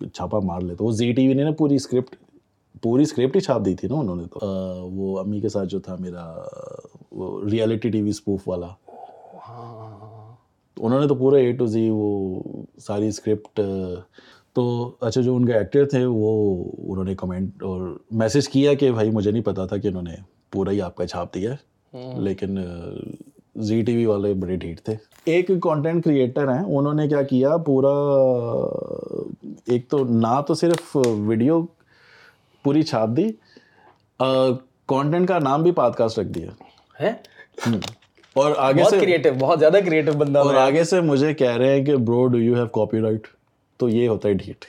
چھاپا مار لیتے وہ زی ٹی وی نے نا پوری اسکرپٹ پوری اسکرپٹ ہی چھاپ دی تھی نا انہوں نے تو۔ وہ امی کے ساتھ جو تھا میرا وہ ریئلٹی ٹی وی اسپوف والا۔ انہوں نے تو پورا اے ٹو زی وہ ساری اسکرپٹ تو اچھا جو ان کے ایکٹر تھے وہ انہوں نے کمنٹ اور میسیج کیا کہ بھائی مجھے نہیں پتا تھا کہ انہوں نے پورا ہی آپ کا چھاپ دیا ہے۔ لیکن زی ٹی وی والے بڑے ڈھیٹ تھے۔ ایک کانٹینٹ کریٹر ہیں انہوں نے کیا کیا پورا ایک تو نہ تو صرف ویڈیو پوری چھاپ دی کانٹینٹ کا نام بھی پاد کاسٹ رکھ دیا۔ اور آگے سے کریٹو بہت زیادہ کریٹو بندہ اور آگے سے مجھے کہہ رہے ہیں کہ bro do you have copyright تو یہ ہوتا ہے ڈھیٹ۔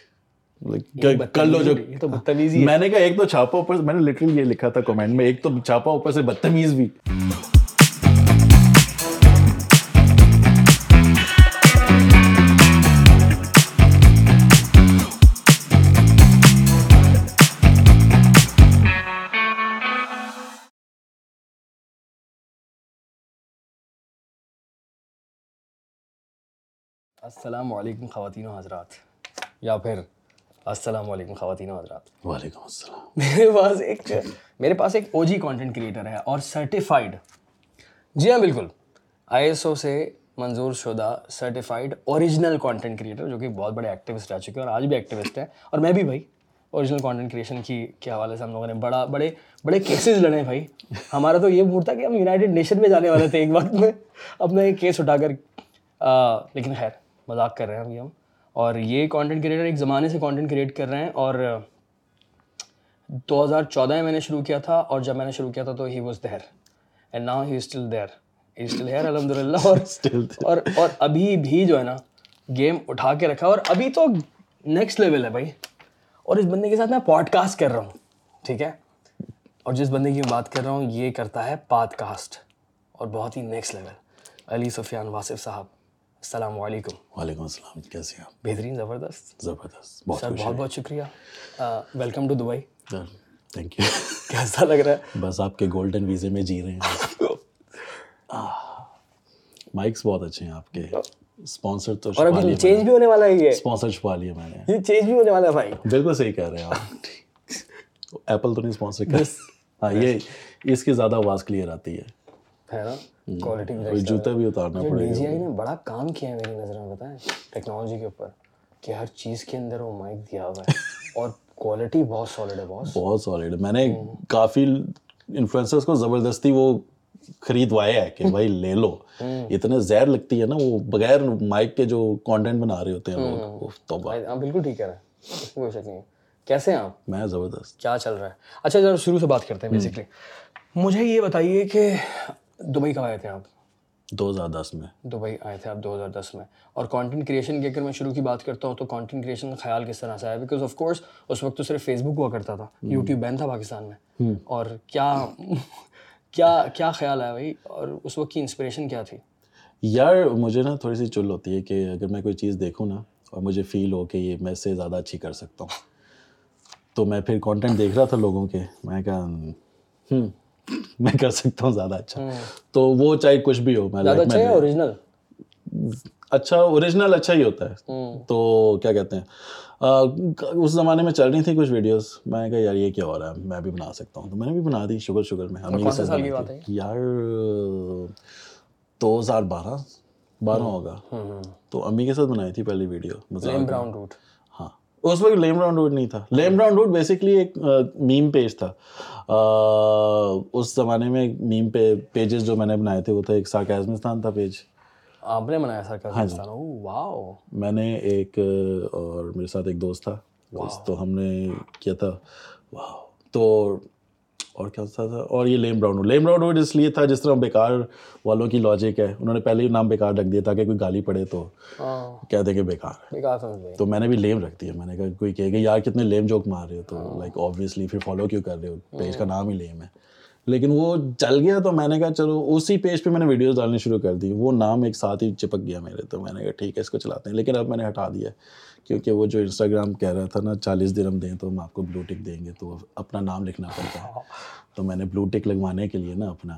کر لو جو بدتمیزی میں نے کہا ایک تو چھاپا اوپر میں نے لٹرلی یہ لکھا تھا کمنٹ میں ایک تو چھاپا اوپر سے بدتمیز بھی۔ السلام علیکم خواتین و حضرات۔ یا پھر السلام علیکم خواتین و حضرات۔ وعلیکم السلام۔ میرے پاس ایک میرے پاس ایک او جی کانٹینٹ کریٹر ہے اور سرٹیفائڈ جی ہاں بالکل۔ آئی ایس او سے منظور شدہ سرٹیفائڈ اوریجنل کانٹینٹ کریٹر جو کہ بہت بڑے ایکٹیوسٹ رہ چکے ہیں اور آج بھی ایکٹیوسٹ ہیں۔ اور میں بھی بھائی اوریجنل کانٹینٹ کریشن کی کے حوالے سے ہم لوگوں نے بڑا بڑے بڑے کیسز لڑے ہیں بھائی۔ ہمارا تو یہ موڈ تھا کہ ہم یونائٹیڈ نیشن میں جانے والے تھے ایک وقت میں۔ اپنا ایک کیس اٹھا کر لیکن خیر۔ مذاق کر رہے ہیں ابھی ہم۔ اور یہ کانٹینٹ کریٹر ایک زمانے سے کانٹینٹ کریٹ کر رہے ہیں اور دو ہزار چودہ میں میں نے شروع کیا تھا اور جب میں نے شروع کیا تھا تو he was there and now he still there he still here الحمد للہ اور اور اور ابھی بھی جو ہے نا گیم اٹھا کے رکھا اور ابھی تو نیکسٹ لیول ہے بھائی۔ اور اس بندے کے ساتھ میں پوڈ کاسٹ کر رہا ہوں ٹھیک ہے؟ اور جس بندے کی میں بات کر رہا ہوں یہ کرتا ہے پاد کاسٹ اور بہت ہی نیکسٹ لیول علی سفیان واصف صاحب۔ السلام علیکم۔ وعلیکم السلام کیسے ہیں آپ؟ بہترین زبردست۔ زبردست بہت سر بہت بہت شکریہ۔ Welcome to Dubai thank you کیسا لگ رہا ہے؟ بس آپ کے گولڈن ویزے میں جی رہے ہیں۔ مائکس بہت اچھے ہیں آپ کے۔ اسپانسر تو اور ابھی چینج بھی ہونے والا ہے یہ۔ اسپانسر چھپا لیا میں نے۔ یہ چینج بھی ہونے والا ہے بھائی۔ بالکل صحیح کہہ رہے ہیں آپ۔ ایپل تو نہیں اسپانسر کر ہاں یہ اس کی زیادہ آواز کلیئر آتی ہے۔ ہے نا؟ کوالٹی اور جوتا بھی اتارنا پڑے ڈی جی آئی نے بڑا کام کیا ہے میری نظر میں ٹیکنالوجی کے اوپر کہ ہر چیز کے اندر وہ مائک دیا ہوا ہے اور کوالٹی بہت سالڈ ہے بہت بہت سالڈ میں نے کافی انفلوئنسرس کو زبردستی وہ خریدوایا ہے کہ بھائی لے لو اتنے زہر لگتی ہے نا وہ بغیر مائک کے جو کانٹینٹ بنا رہے ہوتے ہیں لوگ توبہ بالکل ٹھیک کہہ رہے ہیں کوئی شک نہیں ہے کیسے ہیں آپ میں زبردست کیا چل رہا ہے اچھا ذرا شروع سے بات کرتے ہیں بیسکلی مجھے یہ بتائیے کہ دبئی کب آئے تھے آپ؟ دو ہزار دس میں۔ دبئی آئے تھے آپ دو ہزار دس میں۔ اور کانٹینٹ کریشن کی اگر میں شروع کی بات کرتا ہوں تو کانٹینٹ کریشن کا خیال کس طرح سے آیا؟ بیکاز آف کورس اس وقت تو صرف فیس بک ہوا کرتا تھا یوٹیوب بین تھا پاکستان میں۔ اور کیا کیا کیا خیال آیا بھائی؟ اور اس وقت کی انسپریشن کیا تھی؟ یار مجھے نا تھوڑی سی چل ہوتی ہے کہ اگر میں کوئی چیز دیکھوں نا اور مجھے فیل ہو کہ یہ میں سے زیادہ اچھی کر سکتا ہوں تو میں پھر کانٹینٹ دیکھ رہا تھا لوگوں کے۔ میں کہا میں کر سکتا ہوں زیادہ اچھا۔ تو وہ چاہے کچھ بھی ہو میں زیادہ اچھا ہے اوریجنل اچھا اوریجنل اچھا ہی ہوتا ہے۔ تو کیا کہتے ہیں؟ اس زمانے میں چل رہی تھی کچھ ویڈیوز میں نے کہا یار یہ کیا ہو رہا ہے؟ میں بھی بنا سکتا ہوں۔ تو میں نے بھی بنا دی شگر شگر میں تھی یار دو ہزار بارہ بارہ ہوگا۔ تو امی کے ساتھ بنائی تھی پہلی ویڈیو براؤن روٹ اس وقت لیم براؤن روڈ نہیں تھا. لیم براؤن روڈ بیسکلی ایک میم پیج تھا. اس زمانے میں میم پہ پیجز جو میں نے بنائے تھے وہ تھا ایک سارکیزمستان تھا پیج آپ نے بنایا سارکیزمستان واو میں نے ایک اور میرے ساتھ ایک دوست تھا. تو ہم نے کیا تھا؟ واو تو اور کیا تھا؟ اور یہ لیم براؤن روڈ لیم براؤن روڈ اس لیے تھا جس طرح بیکار والوں کی لاجک ہے۔ انہوں نے پہلے ہی نام بیکار رکھ دیا تاکہ کوئی گالی پڑے تو کہہ دیں کہ بیکار ہے۔ تو میں نے بھی لیم رکھ دیا میں نے کہا کوئی کہے کہ یار کتنے لیم جوک مار رہے ہو تو لائک آبویسلی پھر فالو کیوں کر رہے ہو؟ پیج کا نام ہی لیم ہے۔ لیکن وہ چل گیا تو میں نے کہا چلو اسی پیج پہ میں نے ویڈیوز ڈالنی شروع کر دی۔ وہ نام ایک ساتھ ہی چپک گیا میرے۔ تو میں نے کہا ٹھیک ہے اس کو چلاتے ہیں۔ لیکن اب میں نے ہٹا دیا۔ کیونکہ وہ جو انسٹاگرام کہہ رہا تھا نا چالیس درم دیں تو ہم آپ کو بلو ٹک دیں گے تو اپنا نام لکھنا پڑتا ہے۔ تو میں نے بلو ٹک لگوانے کے لیے نا اپنا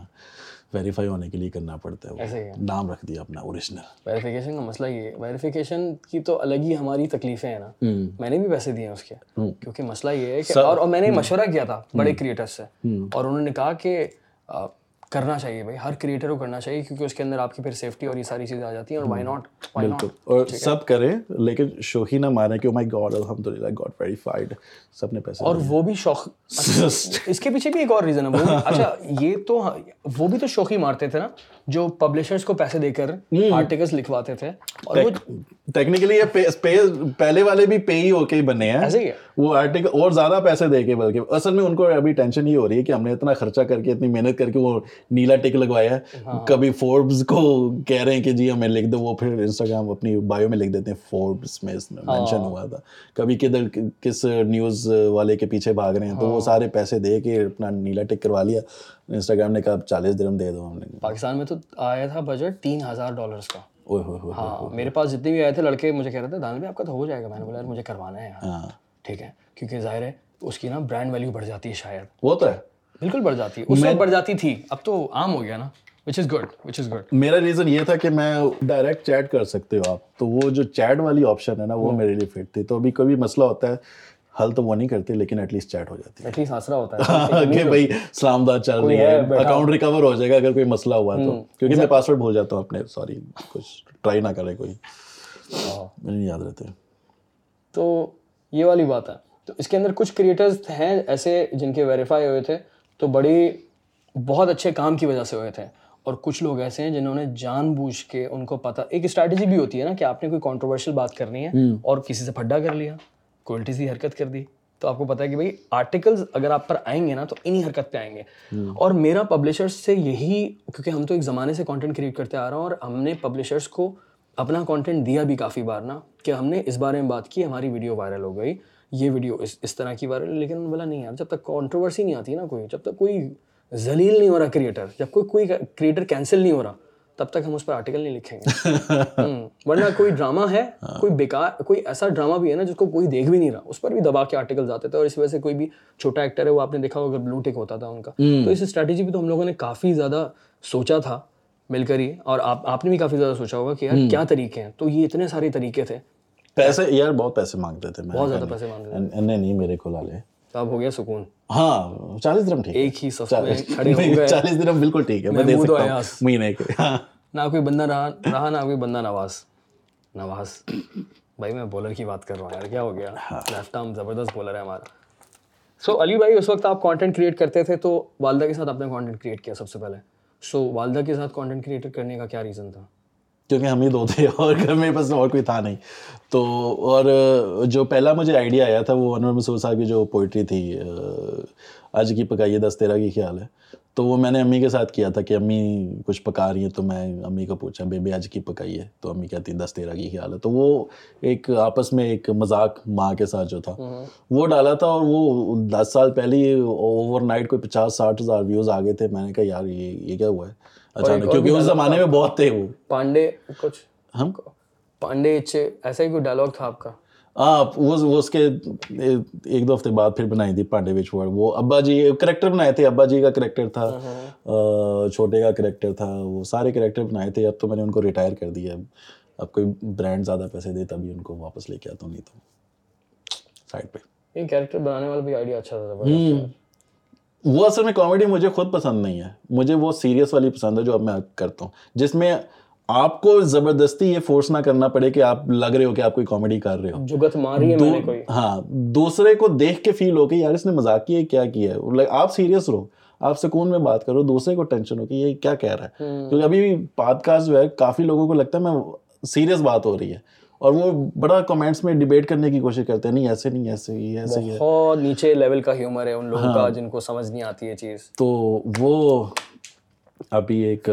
ویریفائی ہونے کے لیے کرنا پڑتا ہے۔ نام رکھ دیا اپنا اوریجنل ویریفیکیشن کا مسئلہ یہ ویریفیکیشن کی تو الگ ہی ہماری تکلیفیں ہیں نا۔ میں نے بھی پیسے دیے ہیں اس کے۔ کیونکہ مسئلہ یہ ہے کہ اور میں نے مشورہ کیا تھا بڑے کریٹرس سے۔ اور انہوں نے کہا کہ کرنا چاہیے بھائی ہر کریٹر کو کرنا چاہیے کیونکہ اس کے اندر آپ کی پھر سیفٹی اور یہ ساری چیزیں آ جاتی ہیں اور وائی ناٹ ناٹ اور سب کریں لیکن شوہی نہ مانے کہ مائی گاڈ الحمد للہ گاڈ ویریفائڈ سب نے پیسے اور وہ بھی شوق اس کے پیچھے بھی ایک اور ریزن ہے اچھا یہ تو وہ بھی تو شوخی مارتے تھے نا جو پبلشرز کو پیسے دے کر آرٹیکلس لکھواتے تھے۔ اور وہ ٹیکنیکلی یہ پہلے والے بھی پے ہی ہو کے ہی بنے ہیں. وہ آرٹیکل اور زیادہ پیسے دے کے بلکہ اصل میں ان کو ابھی ٹینشن یہ ہو رہی ہے کہ ہم نے اتنا خرچہ کر کے اتنی محنت کر کے وہ نیلا ٹک لگوایا ہے. کبھی فوربس کو کہہ رہے ہیں کہ جی ہمیں لکھ دو وہ پھر انسٹاگرام اپنی بایو میں لکھ دیتے ہیں. فوربس میں مینشن ہوا تھا. کبھی کدھر کس نیوز والے کے پیچھے بھاگ رہے ہیں تو وہ سارے پیسے دے کے اپنا نیلا ٹک کروا لیا. انسٹاگرام نے کہا چالیس درم دے دو ہم نے. پاکستان میں تو آیا تھا بجٹ تین ہزار ڈالرس کا. ہاں میرے پاس جتنے بھی آئے تھے لڑکے مجھے کہہ رہے تھے دانل بھائی آپ کا تو ہو جائے گا. میں نے بولا یار مجھے کروانا ہے ہاں۔ ٹھیک ہے کیونکہ ظاہر ہے اس کی نا برانڈ ویلیو بڑھ جاتی ہے شاید۔ وہ تو ہے۔ بالکل بڑھ جاتی ہے۔ اس وقت بڑھ جاتی تھی اب تو عام ہو گیا نا which is good which is good میرا ریزن یہ تھا کہ میں ڈائریکٹ چیٹ کر سکتے ہو آپ۔ تو وہ جو چیٹ والی آپشن ہے نا وہ میرے لیے فٹ تھی۔ تو ابھی کبھی مسئلہ ہوتا ہے حل تو وہ نہیں کرتے لیکن ایٹ لیسٹ چیٹ ہو جاتی ایٹ لیسٹ آسرا ہوتا ہے۔ کہ بھائی سلام داد چل رہی ہے۔ اکاؤنٹ ریکور ہو جائے گا اگر کوئی مسئلہ ہوا تو۔ کیونکہ میں پاسورڈ بھول جاتا ہوں اپنے سوری کچھ ٹرائی نہ کرے کوئی۔ مجھے نہیں یاد رہتے۔ تو یہ والی بات ہے۔ تو اس کے اندر کچھ کریٹرز ہیں ایسے جن کے ویریفائی ہوئے تھے تو بڑی بہت اچھے کام کی وجہ سے ہوئے تھے۔ اور کچھ لوگ ایسے ہیں جنہوں نے جان بوجھ کے ان کو پتہ ایک اسٹریٹجی بھی ہوتی ہے نا کہ آپ نے کوئی کانٹروورشل بات کرنی ہے اور کسی سے پھڈا کر لیا۔ کوئی الٹی سی حرکت کر دی تو آپ کو پتا ہے کہ بھائی آرٹیکلز اگر آپ پر آئیں گے نا تو انہی حرکت پہ آئیں گے۔ اور میرا پبلشرس سے یہی کیونکہ ہم تو ایک زمانے سے کانٹینٹ کریٹ کرتے آ رہا ہوں اور ہم نے پبلشرس کو اپنا کانٹینٹ دیا بھی کافی بار نا کہ ہم نے اس بارے میں بات کی ہماری ویڈیو وائرل ہو گئی یہ ویڈیو اس اس طرح کی وائرل لیکن بولا نہیں یار جب تک کانٹروورسی نہیں آتی نا کوئی جب تک کوئی ذلیل نہیں ہو رہا کریٹر جب کوئی کوئی کریٹر کینسل نہیں ہو رہا۔ تب تک ہم اس پر آرٹیکل نہیں لکھیں گے۔ ورنہ کوئی ڈرامہ ہے کوئی بیکار کوئی ایسا ڈرامہ بھی ہے نا جس کو کوئی دیکھ بھی نہیں رہا۔ اس پر بھی دبا کے آرٹیکل آتے تھے اور اس وجہ سے کوئی بھی چھوٹا ایکٹر ہے وہ آپ نے دیکھا ہوگا بلو ٹک ہوتا تھا ان کا۔ تو اس اسٹریٹجی پہ تو ہم لوگوں نے کافی زیادہ سوچا تھا مل کر ہی۔ اور آپ آپ نے بھی کافی زیادہ سوچا ہوگا کہ یار کیا طریقے ہیں۔ تو یہ اتنے سارے طریقے تھے۔ پیسے یار بہت پیسے مانگتے تھے بہت زیادہ پیسے مانگ رہے انہیں نہیں میرے کو لا لے۔ تو اب ہو گیا سکون۔ ہاں چالیس درم ٹھیک ایک ہی صف میں کھڑے ہو گئے چالیس درم بالکل ٹھیک ہے میں دے سکتا ہوں۔ مہینے کے۔ ہاں۔ نہ کوئی بندہ رہا رہا نہ کوئی بندہ نواز۔ نواز۔ بھائی میں بولر کی بات کر رہا ہوں یار، کیا ہو گیا؟ لیفٹ آرم زبردست بولر ہے ہمارا سو علی بھائی، اس وقت آپ کانٹینٹ کریٹ کرتے تھے تو والدہ کے ساتھ آپ نے کانٹینٹ کریٹ کیا سب سے پہلے۔ سو والدہ کے ساتھ کانٹینٹ کریٹ کرنے کا کیا ریزن تھا؟ کیونکہ ہم ہی دو تھے اور گھر میں بس اور کوئی تھا نہیں۔ تو اور جو پہلا مجھے آئیڈیا آیا تھا وہ انور مسعود صاحب کی جو پوئٹری تھی آج کی پکائیے دس تیرہ کی خیال ہے؟ تو وہ میں نے امی کے ساتھ کیا تھا کہ امی کچھ پکا رہی ہیں تو میں امی کو پوچھا بیبی آج کی پکائیے تو امی کہتی ہیں دس تیرہ کی خیال ہے۔ تو وہ ایک آپس میں ایک مذاق ماں کے ساتھ جو تھا وہ ڈالا تھا اور وہ دس سال پہلے اوور نائٹ کوئی پچاس ساٹھ ہزار ویوز آ گئے تھے۔ میں نے کہا یار یہ یہ کیا ہوا ہے؟ اچانک کیونکہ اس زمانے میں بہت تھے وہ۔ پانڈے کچھ ہم؟ پانڈے اچھے ایسا ہی کوئی ڈائلاگ تھا آپ کا؟ ہاں وہ اس کے ایک دو ہفتے بعد پھر بنائی تھی پانڈے وچ ورڈ وہ ابا جی کریکٹر بنائے تھے ابا جی کا کریکٹر تھا چھوٹے کا کریکٹر تھا وہ سارے کریکٹر بنائے تھے۔ اب تو میں نے ان کو ریٹائر کر دیا۔ اب کوئی برانڈ زیادہ پیسے دے تبھی ان کو واپس لے کے آتا ہوں نہیں تو سائڈ پہ۔ یہ کیریکٹر بنانے والا بھی آئیڈیا اچھا تھا وہ اصل میں کامیڈی مجھے خود پسند نہیں ہے۔ مجھے وہ سیریس والی پسند ہے جو اب میں کرتا ہوں۔ جس میں آپ کو زبردستی یہ فورس نہ کرنا پڑے کہ آپ لگ رہے ہو کہ آپ کوئی کامیڈی کر رہے ہو۔ جگت ماری ہے میں نے کوئی۔ ہاں دوسرے کو دیکھ کے فیل ہو کہ یار اس نے مذاق کیا کیا کیا ہے۔ Like, آپ سیریس رہو آپ سکون میں بات کرو دوسرے کو ٹینشن ہو کہ یہ کیا کہہ رہا ہے۔ کیونکہ ابھی بھی پاد کاسٹ جو ہے کافی لوگوں کو لگتا ہے میں سیریس بات ہو رہی ہے۔ اور وہ بڑا کمنٹس میں ڈیبیٹ کرنے کی کوشش کرتے ہیں نہیں ایسے نہیں ایسے ہی ایسے ہی بہت نیچے لیول کا ہیومر ہے ان لوگوں کا جن کو سمجھ نہیں آتی ہے چیز۔ تو وہ ابھی ایک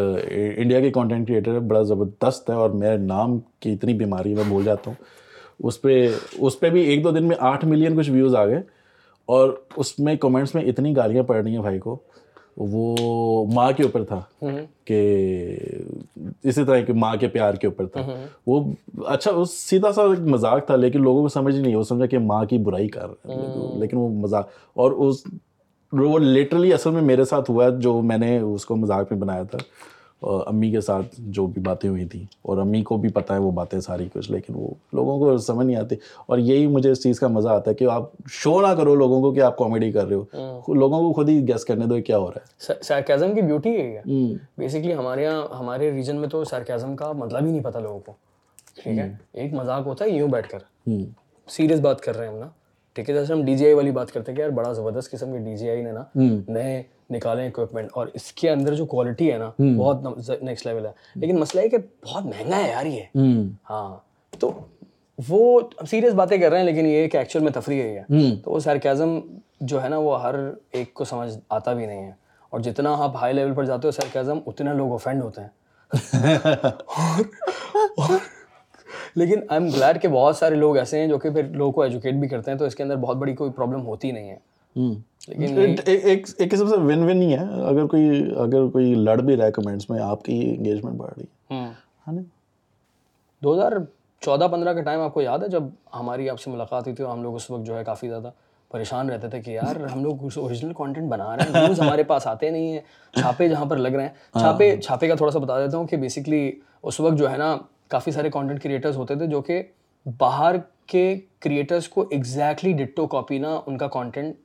انڈیا کے کانٹینٹ کریٹر ہے بڑا زبردست ہے اور میرے نام کی اتنی بیماری میں بھول جاتا ہوں۔ اس پہ اس پہ بھی ایک دو دن میں آٹھ ملین کچھ ویوز آ گئے اور اس میں کمنٹس میں اتنی گالیاں پڑ رہی ہیں بھائی کو۔ وہ ماں کے اوپر تھا کہ اسی طرح کہ ماں کے پیار کے اوپر تھا۔ وہ اچھا وہ سیدھا سا ایک مذاق تھا لیکن لوگوں کو سمجھ نہیں وہ سمجھا کہ ماں کی برائی کر رہا ہے لیکن وہ مذاق اور اس وہ لٹرلی اصل میں میرے ساتھ ہوا جو میں نے اس کو مذاق میں بنایا تھا۔ اور امی کے ساتھ جو بھی باتیں ہوئی تھیں۔ اور امی کو بھی پتہ ہے وہ باتیں ساری کچھ لیکن وہ لوگوں کو سمجھ نہیں آتی۔ اور یہی مجھے اس چیز کا مزہ آتا ہے کہ آپ شو نہ کرو لوگوں کو کہ آپ کامیڈی کر رہے ہو۔ لوگوں کو خود ہی گیس کرنے دو کیا ہو رہا ہے۔ سارکیزم کی بیوٹی ہے بیسکلی ہمارے یہاں ہمارے ریجن میں تو سارکیزم کا مطلب ہی نہیں پتہ لوگوں کو۔ ٹھیک ہے؟ ایک مذاق ہوتا ہے یوں بیٹھ کر۔ سیریس بات کر رہے ہیں ہم نا۔ ٹھیک ہے جیسے ہم ڈی جی آئی والی بات کرتے ہیں کہ یار بڑا زبردست قسم کے ڈی جی آئی نے نا نئے نکالے اکوپمنٹ اور اس کے اندر جو کوالٹی ہے نا بہت نیکسٹ لیول ہے۔ لیکن مسئلہ ہے کہ بہت مہنگا ہے یار یہ۔ ہاں تو وہ سیریس باتیں کر رہے ہیں لیکن یہ کہ ایکچوئل میں تفریح ہے۔ تو وہ سرکیزم جو ہے نا وہ ہر ایک کو سمجھ آتا بھی نہیں ہے۔ اور جتنا آپ ہائی لیول پر جاتے ہو سرکیزم اتنا لوگ افینڈ ہوتے ہیں۔ لیکن آئی ایم گلیڈ کہ بہت سارے لوگ ایسے ہیں جو کہ پھر لوگوں کو ایجوکیٹ بھی کرتے ہیں تو اس کے اندر بہت بڑی کوئی پرابلم ہوتی نہیں ہے۔ لیکن ایک قسم سے ون ون ہی ہے۔ اگر کوئی اگر کوئی لڑ بھی رہا ہے کمنٹس میں آپ کی انگیجمنٹ بڑھ رہی ہے۔ دو ہزار چودہ پندرہ کا ٹائم آپ کو یاد ہے جب ہماری آپ سے ملاقات ہوئی تھی ہم لوگ اس وقت جو ہے کافی زیادہ پریشان رہتے تھے کہ یار ہم لوگ اوریجنل کانٹینٹ بنا رہے ہیں نیوز ہمارے پاس آتے نہیں ہیں چھاپے جہاں پر لگ رہے ہیں۔ چھاپے چھاپے کا تھوڑا سا بتا دیتا ہوں کہ بیسکلی اس وقت جو ہے نا کافی سارے کانٹینٹ کریٹرز ہوتے تھے جو کہ باہر کے کریٹرز کو ایگزیکٹلی ڈٹو کاپی نا ان کا کانٹینٹ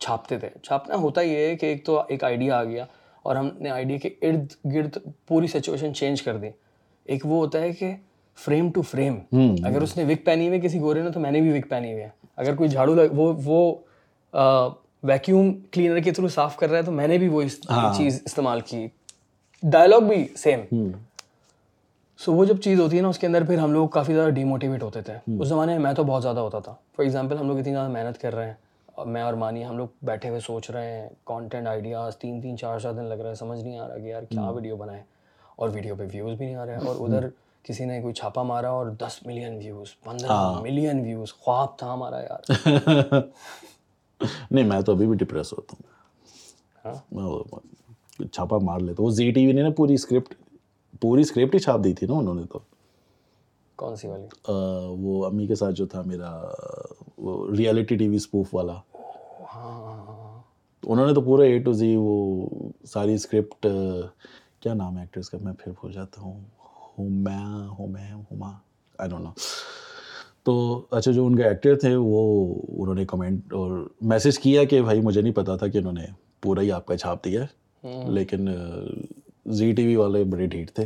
چھاپتے تھے۔ چھاپنا ہوتا یہ ہے کہ ایک تو ایک آئیڈیا آ گیا اور ہم نے آئیڈیا کے ارد گرد پوری سچویشن چینج کر دی۔ ایک وہ ہوتا ہے کہ فریم ٹو فریم اگر اس نے وک پہنی ہوئی کسی گورے نے تو میں نے بھی وک پہنی ہوئی ہے۔ اگر کوئی جھاڑو وہ وہ ویکیوم کلینر کے تھرو صاف کر رہا ہے تو میں نے بھی وہ ہاں۔ چیز استعمال کی۔ ڈائلاگ بھی سیم سو وہ جب چیز ہوتی ہے نا اس کے اندر پھر ہم لوگ کافی زیادہ ڈیموٹیویٹ ہوتے تھے۔ اس زمانے میں میں تو بہت زیادہ ہوتا تھا۔ فار ایگزامپل ہم لوگ اتنی زیادہ محنت کر رہے ہیں۔ میں اور مانی ہم لوگ بیٹھے ہوئے سوچ رہے ہیں کانٹینٹ آئیڈیاز تین تین چار چار دن لگ رہا ہے سمجھ نہیں آ رہا کہ یار کیا ویڈیو بنائے۔ اور ویڈیو پہ ویوز بھی نہیں آ رہے۔ ہیں اور ادھر کسی نے کوئی چھاپا مارا اور دس ملین ویوز پندرہ ملین ویوز خواب تھا ہمارا یار۔ نہیں میں تو ابھی بھی ڈپریس ہوتا ہوں۔ ہاں؟ چھاپا مار لیتا وہ زی ٹی وی نے نا پوری اسکرپٹ پوری اسکرپٹ ہی چھاپ دی تھی نا انہوں نے تو۔ کون سی والی؟ وہ امی کے ساتھ جو تھا میرا وہ ریئلٹی ٹی وی اسپوف والا۔ انہوں نے تو پورا اے ٹو زی وہ ساری اسکرپٹ کیا نام ہے ایکٹریس کا؟ میں پھر بھول جاتا ہوں۔ آئی ڈونٹ نو تو اچھا جو ان کے ایکٹر تھے وہ انہوں نے کمنٹ اور میسیج کیا کہ بھائی مجھے نہیں پتا تھا کہ انہوں نے پورا ہی آپ کا چھاپ دیا ہے۔ لیکن زی ٹی وی والے بڑے ڈھیٹ تھے۔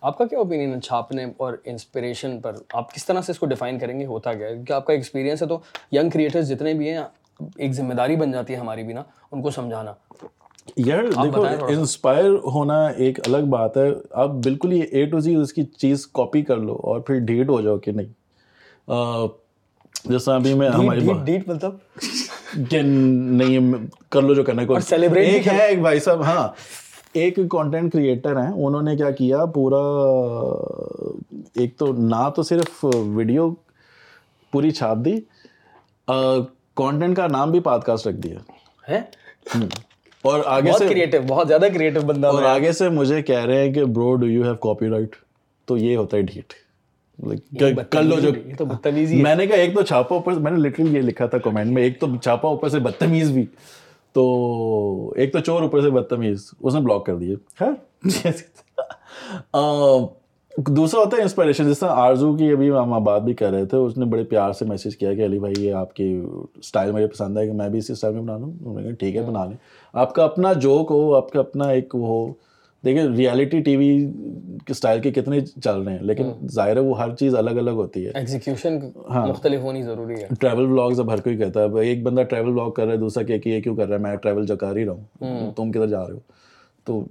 آپ کا کیا اوپینین ہے چھاپنے اور انسپریشن پر؟ آپ کس طرح سے اس کو ڈیفائن کریں گے؟ ہوتا کیا ہے؟ کیونکہ آپ کا ایکسپیرینس ہے تو ینگ کریٹرز جتنے بھی ہیں ایک ذمہ داری بن جاتی ہے ہماری بھی نا ان کو سمجھانا۔ یار دیکھو انسپائر ہونا ایک الگ بات ہے۔ آپ بالکل یہ اے ٹو زی اس کی چیز کاپی کر لو اور پھر ڈیٹ ہو جاؤ کہ نہیں۔ جیسا ابھی میں ہماری ڈیٹ مطلب؟ کہ نہیں کر لو جو کرنا ہے ایک ہے ایک بھائی صاحب ہاں۔ ایک کانٹینٹ کریٹر ہیں انہوں نے کیا کیا؟ پورا ایک تو نہ تو صرف ویڈیو پوری چھاپ دی کانٹینٹ کا نام بھی پاد کاسٹ رکھ دیا۔ اور آگے سے کریٹو بہت زیادہ کریٹو بندہ اور آگے سے مجھے کہہ رہے ہیں کہ bro do you have copyright تو یہ ہوتا ہے ڈھیٹ کر لو جو میں نے کہا ایک تو چھاپا اوپر میں نے لٹرل یہ لکھا تھا کمنٹ میں ایک تو چھاپا اوپر سے بدتمیز بھی۔ تو ایک تو چور اوپر سے بدتمیز، اس نے بلاک کر دیے۔ دوسرا ہوتا ہے انسپائریشن جس طرح آرزو کی ابھی ہم بات بھی کر رہے تھے، اس نے بڑے پیار سے میسیج کیا کہ علی بھائی، یہ آپ کی اسٹائل مجھے پسند ہے کہ میں بھی اسی اسٹائل میں بنا لوں۔ ٹھیک ہے، بنا لیں۔ آپ کا اپنا جوک ہو، آپ کا اپنا ایک وہ ہو دیکھیں ریالٹی ٹی وی کے اسٹائل کے کتنے چل رہے ہیں لیکن ظاہر ہے وہ ہر چیز الگ الگ ہوتی ہے۔ ایگزیکیوشن ہاں۔ مختلف ہونی ضروری ہے۔ ٹریول بلاگز اب ہر کوئی کہتا ہے ایک بندہ ٹریول بلاگ کر رہا ہے دوسرا کہ یہ کیوں کر رہا ہے؟ میں ٹریول جو کر ہی رہا ہوں۔ تم کدھر جا رہے ہو؟ تو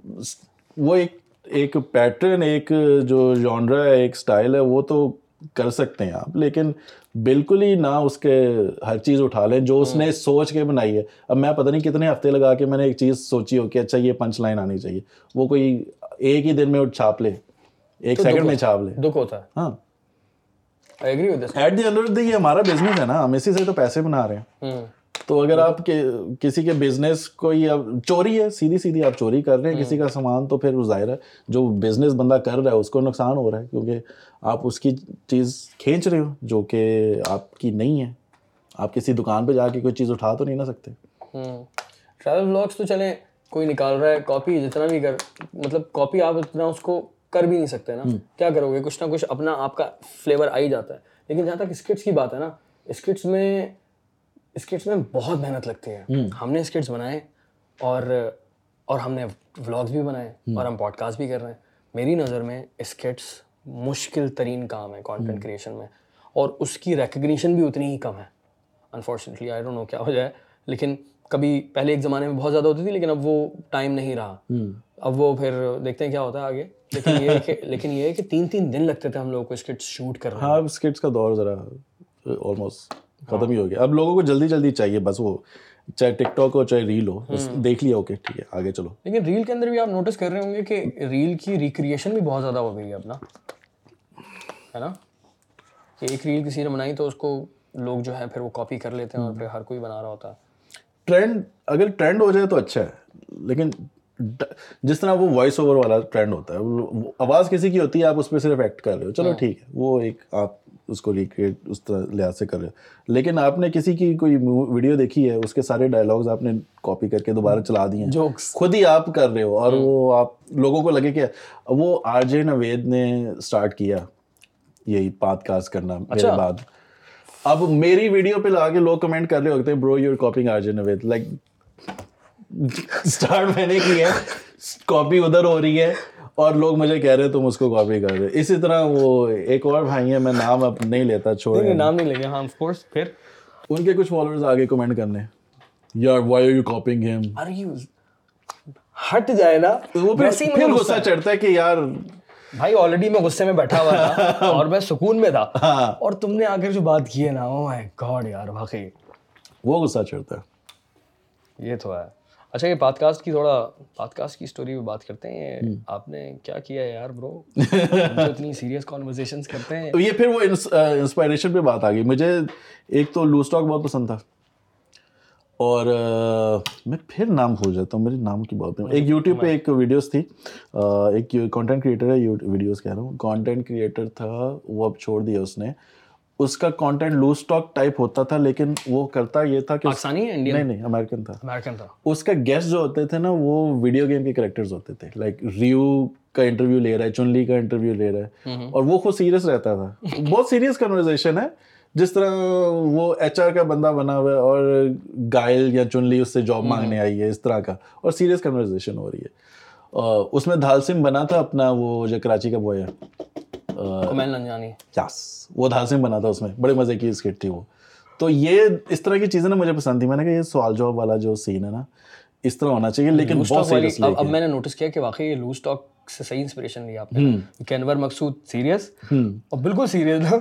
وہ ایک ایک پیٹرن ایک جو جانرا ہے ایک اسٹائل ہے وہ تو کر سکتے ہیں آپ لیکن بالکل ہی نہ اس کے ہر چیز اٹھا لیں جو اس نے سوچ کے بنائی ہے۔ اب میں پتہ نہیں کتنے ہفتے لگا کے میں نے ایک چیز سوچی ہو کہ اچھا یہ پنچ لائن آنی چاہیے۔ وہ کوئی ایک ہی دن میں چھاپ لے ایک سیکنڈ میں چھاپ لے۔ دکھ ہوتا ہے۔ ہاں۔ ایٹ دی اینڈ یہ ہمارا بزنس ہے نا۔ ہم اسی سے تو پیسے بنا رہے ہیں۔ تو اگر آپ کسی کے بزنس کو چوری ہے سیدھی سیدھی آپ چوری کر رہے ہیں کسی کا سامان تو پھر ظاہر ہے جو بزنس بندہ کر رہا ہے اس کو نقصان ہو رہا ہے کیونکہ آپ اس کی چیز کھینچ رہے ہو جو کہ آپ کی نہیں ہے۔ آپ کسی دکان پہ جا کے کوئی چیز اٹھا تو نہیں نہ سکتے۔ ٹریول بلاگس تو چلیں کوئی نکال رہا ہے کاپی جتنا بھی کر مطلب کاپی آپ اتنا اس کو کر بھی نہیں سکتے نا۔ کیا کرو گے؟ کچھ نہ کچھ اپنا آپ کا فلیور آ ہی جاتا ہے۔ لیکن جہاں تک اسکٹس کی بات ہے نا اسکٹس میں اسکٹس میں بہت محنت لگتی ہے۔ ہم نے اسکٹس بنائے اور اور ہم نے ولاگس بھی بنائے اور ہم پوڈ کاسٹ بھی کر رہے ہیں۔ میری نظر میں اسکٹس مشکل ترین کام ہے کانٹینٹ کریشن میں۔ اور اس کی ریکگنیشن بھی اتنی ہی کم ہے۔ انفارچونیٹلی آئی ڈونٹ نو کیا ہو جائے لیکن کبھی پہلے ایک زمانے میں بہت زیادہ ہوتی تھی لیکن اب وہ ٹائم نہیں رہا۔ اب وہ پھر دیکھتے ہیں کیا ہوتا ہے آگے۔ لیکن یہ کہ لیکن یہ ہے کہ تین تین دن لگتے تھے ہم لوگوں کو اسکٹس شوٹ کرنا ہاں اسکٹس کا دور ذرا آلموسٹ ختم ہی ہو گیا۔ اب لوگوں کو جلدی جلدی چاہیے بس وہ چاہے ٹک ٹاک ہو چاہے ریل ہو بس دیکھ لیا اوکے ٹھیک ہے آگے چلو۔ لیکن ریل کے اندر بھی آپ نوٹس کر رہے ہوں گے کہ ریل کی ریکریشن بھی بہت زیادہ ہو گئی ہے اپنا ہے نا؟ کہ ایک ریل کسی نے بنائی تو اس کو لوگ جو ہے پھر وہ کاپی کر لیتے ہیں اور پھر ہر کوئی بنا رہا ہوتا ہے۔ ٹرینڈ اگر ٹرینڈ ہو جائے تو اچھا ہے لیکن جس طرح وہ وائس اوور والا ٹرینڈ ہوتا ہے آواز کسی کی ہوتی ہے آپ اس پہ صرف ایکٹ کر رہے ہو۔ چلو ٹھیک ہے وہ ایک آپ اس کو ریکریٹ اس طرح لحاظ سے کر رہے ہو لیکن آپ نے کسی کی کوئی ویڈیو دیکھی ہے؟ اس کے سارے ڈائلاگز آپ نے کاپی کر کے دوبارہ چلا دیے جوکس خود ہی آپ کر رہے ہو اور وہ آپ لوگوں کو لگے کہ وہ آر جے نوید نے اسٹارٹ کیا یہی پات کاسٹ کرنا میرے بعد۔ اب میری ویڈیو پہ لگا کے لوگ کمنٹ کر رہے ہوتے ہیں bro you're copying R J Naveed. Like start میں نے کی ہے کاپی ادھر ہو رہی ہے۔ اور لوگ مجھے کہہ رہے تم اس کو کاپی کر رہے اسی طرح وہ ایک اور بھائی ہیں میں نام اب نہیں لیتا چھوڑ نام نہیں لگے ہاں آف کورس پھر؟ ان کے کچھ فالوورز آگے کمنٹ کرنے۔ یار وائی آر یو کاپنگ ہم ارے یو ہٹ جائے نا۔ وہ پھر پھر غصہ چڑھتا ہے کہ یار بھائی آلریڈی میں غصے میں بیٹھا ہوا تھا اور میں سکون میں تھا۔ اور تم نے آ کر جو بات کی ہے نا او مائی گاڈ یار واقعی۔ وہ غصہ چڑھتا ہے۔ یہ تو ہے۔ اچھا یہ پاڈ کاسٹ کی تھوڑا پاڈ کاسٹ کی اسٹوری بھی بات کرتے ہیں۔ آپ نے کیا کیا ہے یار برو اتنی سیریس کانورزیشنس کرتے ہیں۔ یہ پھر وہ انسپائریشن پہ بات آ گئی۔ مجھے ایک تو لوز ٹاک بہت پسند تھا۔ اور میں پھر نام بھول جاتا ہوں میرے نام کی بات ایک یوٹیوب پہ ایک ویڈیوز تھی۔ ایک کانٹینٹ کریٹر ہے ویڈیوز کہہ رہا ہوں۔ کانٹینٹ کریٹر تھا وہ اب چھوڑ دیا اس نے۔ اس کا کانٹینٹ لوز ٹاک ٹائپ ہوتا تھا لیکن وہ کرتا یہ تھا کہ پاکستانی انڈین نہیں نہیں امیرکن تھا۔ امیرکن تھا۔ اس کا گیسٹ جو ہوتے تھے نا وہ ویڈیو گیم کے کریکٹرز ہوتے تھے۔ لائک ریو کا انٹرویو لے رہا ہے چن لی کا انٹرویو لے رہا ہے۔ اور وہ خود سیریس رہتا تھا۔ بہت سیریس کنورزیشن ہے۔ جس طرح وہ ایچ آر کا بندہ بنا ہوا ہے اور گائل یا چن لی اس سے جاب مانگنے آئی ہے اس طرح کا۔ اور سیریس کنورزیشن ہو رہی ہے۔ اس میں دھال سنگھ بنا تھا اپنا وہ جو کراچی کا بوائے یس وہ دھال سنگھ بنا تھا اس میں بڑے مزے کی اسکٹ تھی وہ۔ تو یہ اس طرح کی چیزیں نا مجھے پسند تھی میں نے کہا یہ سوال جواب والا جو سین ہے نا اس طرح ہونا چاہیے لیکن اب میں نے نوٹس کیا کہ واقعی یہ لوز ٹاک سے صحیح انسپریشن لیا آپ نے۔ کینور مقصود سیریس اور بالکل سیریس تھا۔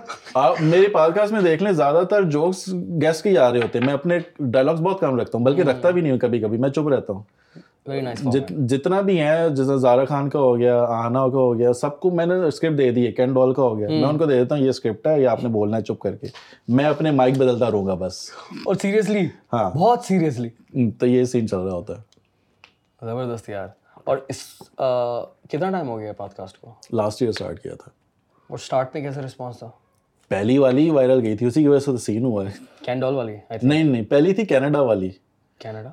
میرے پاڈ کاسٹ میں دیکھ لیں زیادہ تر جوکس گیسٹ کے آ رہے ہوتے ہیں۔ میں اپنے ڈائلاگس بہت کم رکھتا ہوں بلکہ رکھتا بھی نہیں ہوں کبھی کبھی میں چپ رہتا ہوں۔ جتنا بھی ہے جیسے زارا خان کا ہو گیا آنا کا ہو گیا سب کو میں نے اسکرپٹ دے دی ہے کین ڈول کا ہو گیا۔ میں ان کو دے دیتا ہوں یہ اسکرپٹ ہے یہ آپ نے بولنا ہے چپ کر کے۔ میں اپنے مائک بدلتا رہوں گا بس۔ اور سیریسلی ہاں۔ بہت سیریسلی تو یہ سین چل رہا ہوتا ہے۔ زبردست یار۔ اور اس کتنا ٹائم ہو گیا پاڈ کاسٹ کو؟ لاسٹ ایئر اسٹارٹ کیا تھا۔ اور اسٹارٹ میں کیسا رسپانس تھا؟ پہلی والی وائرل گئی تھی اسی کی وجہ سے تو سین ہوا ہے۔ کینڈول والی نہیں نہیں پہلی تھی کینیڈا والی۔ کینیڈا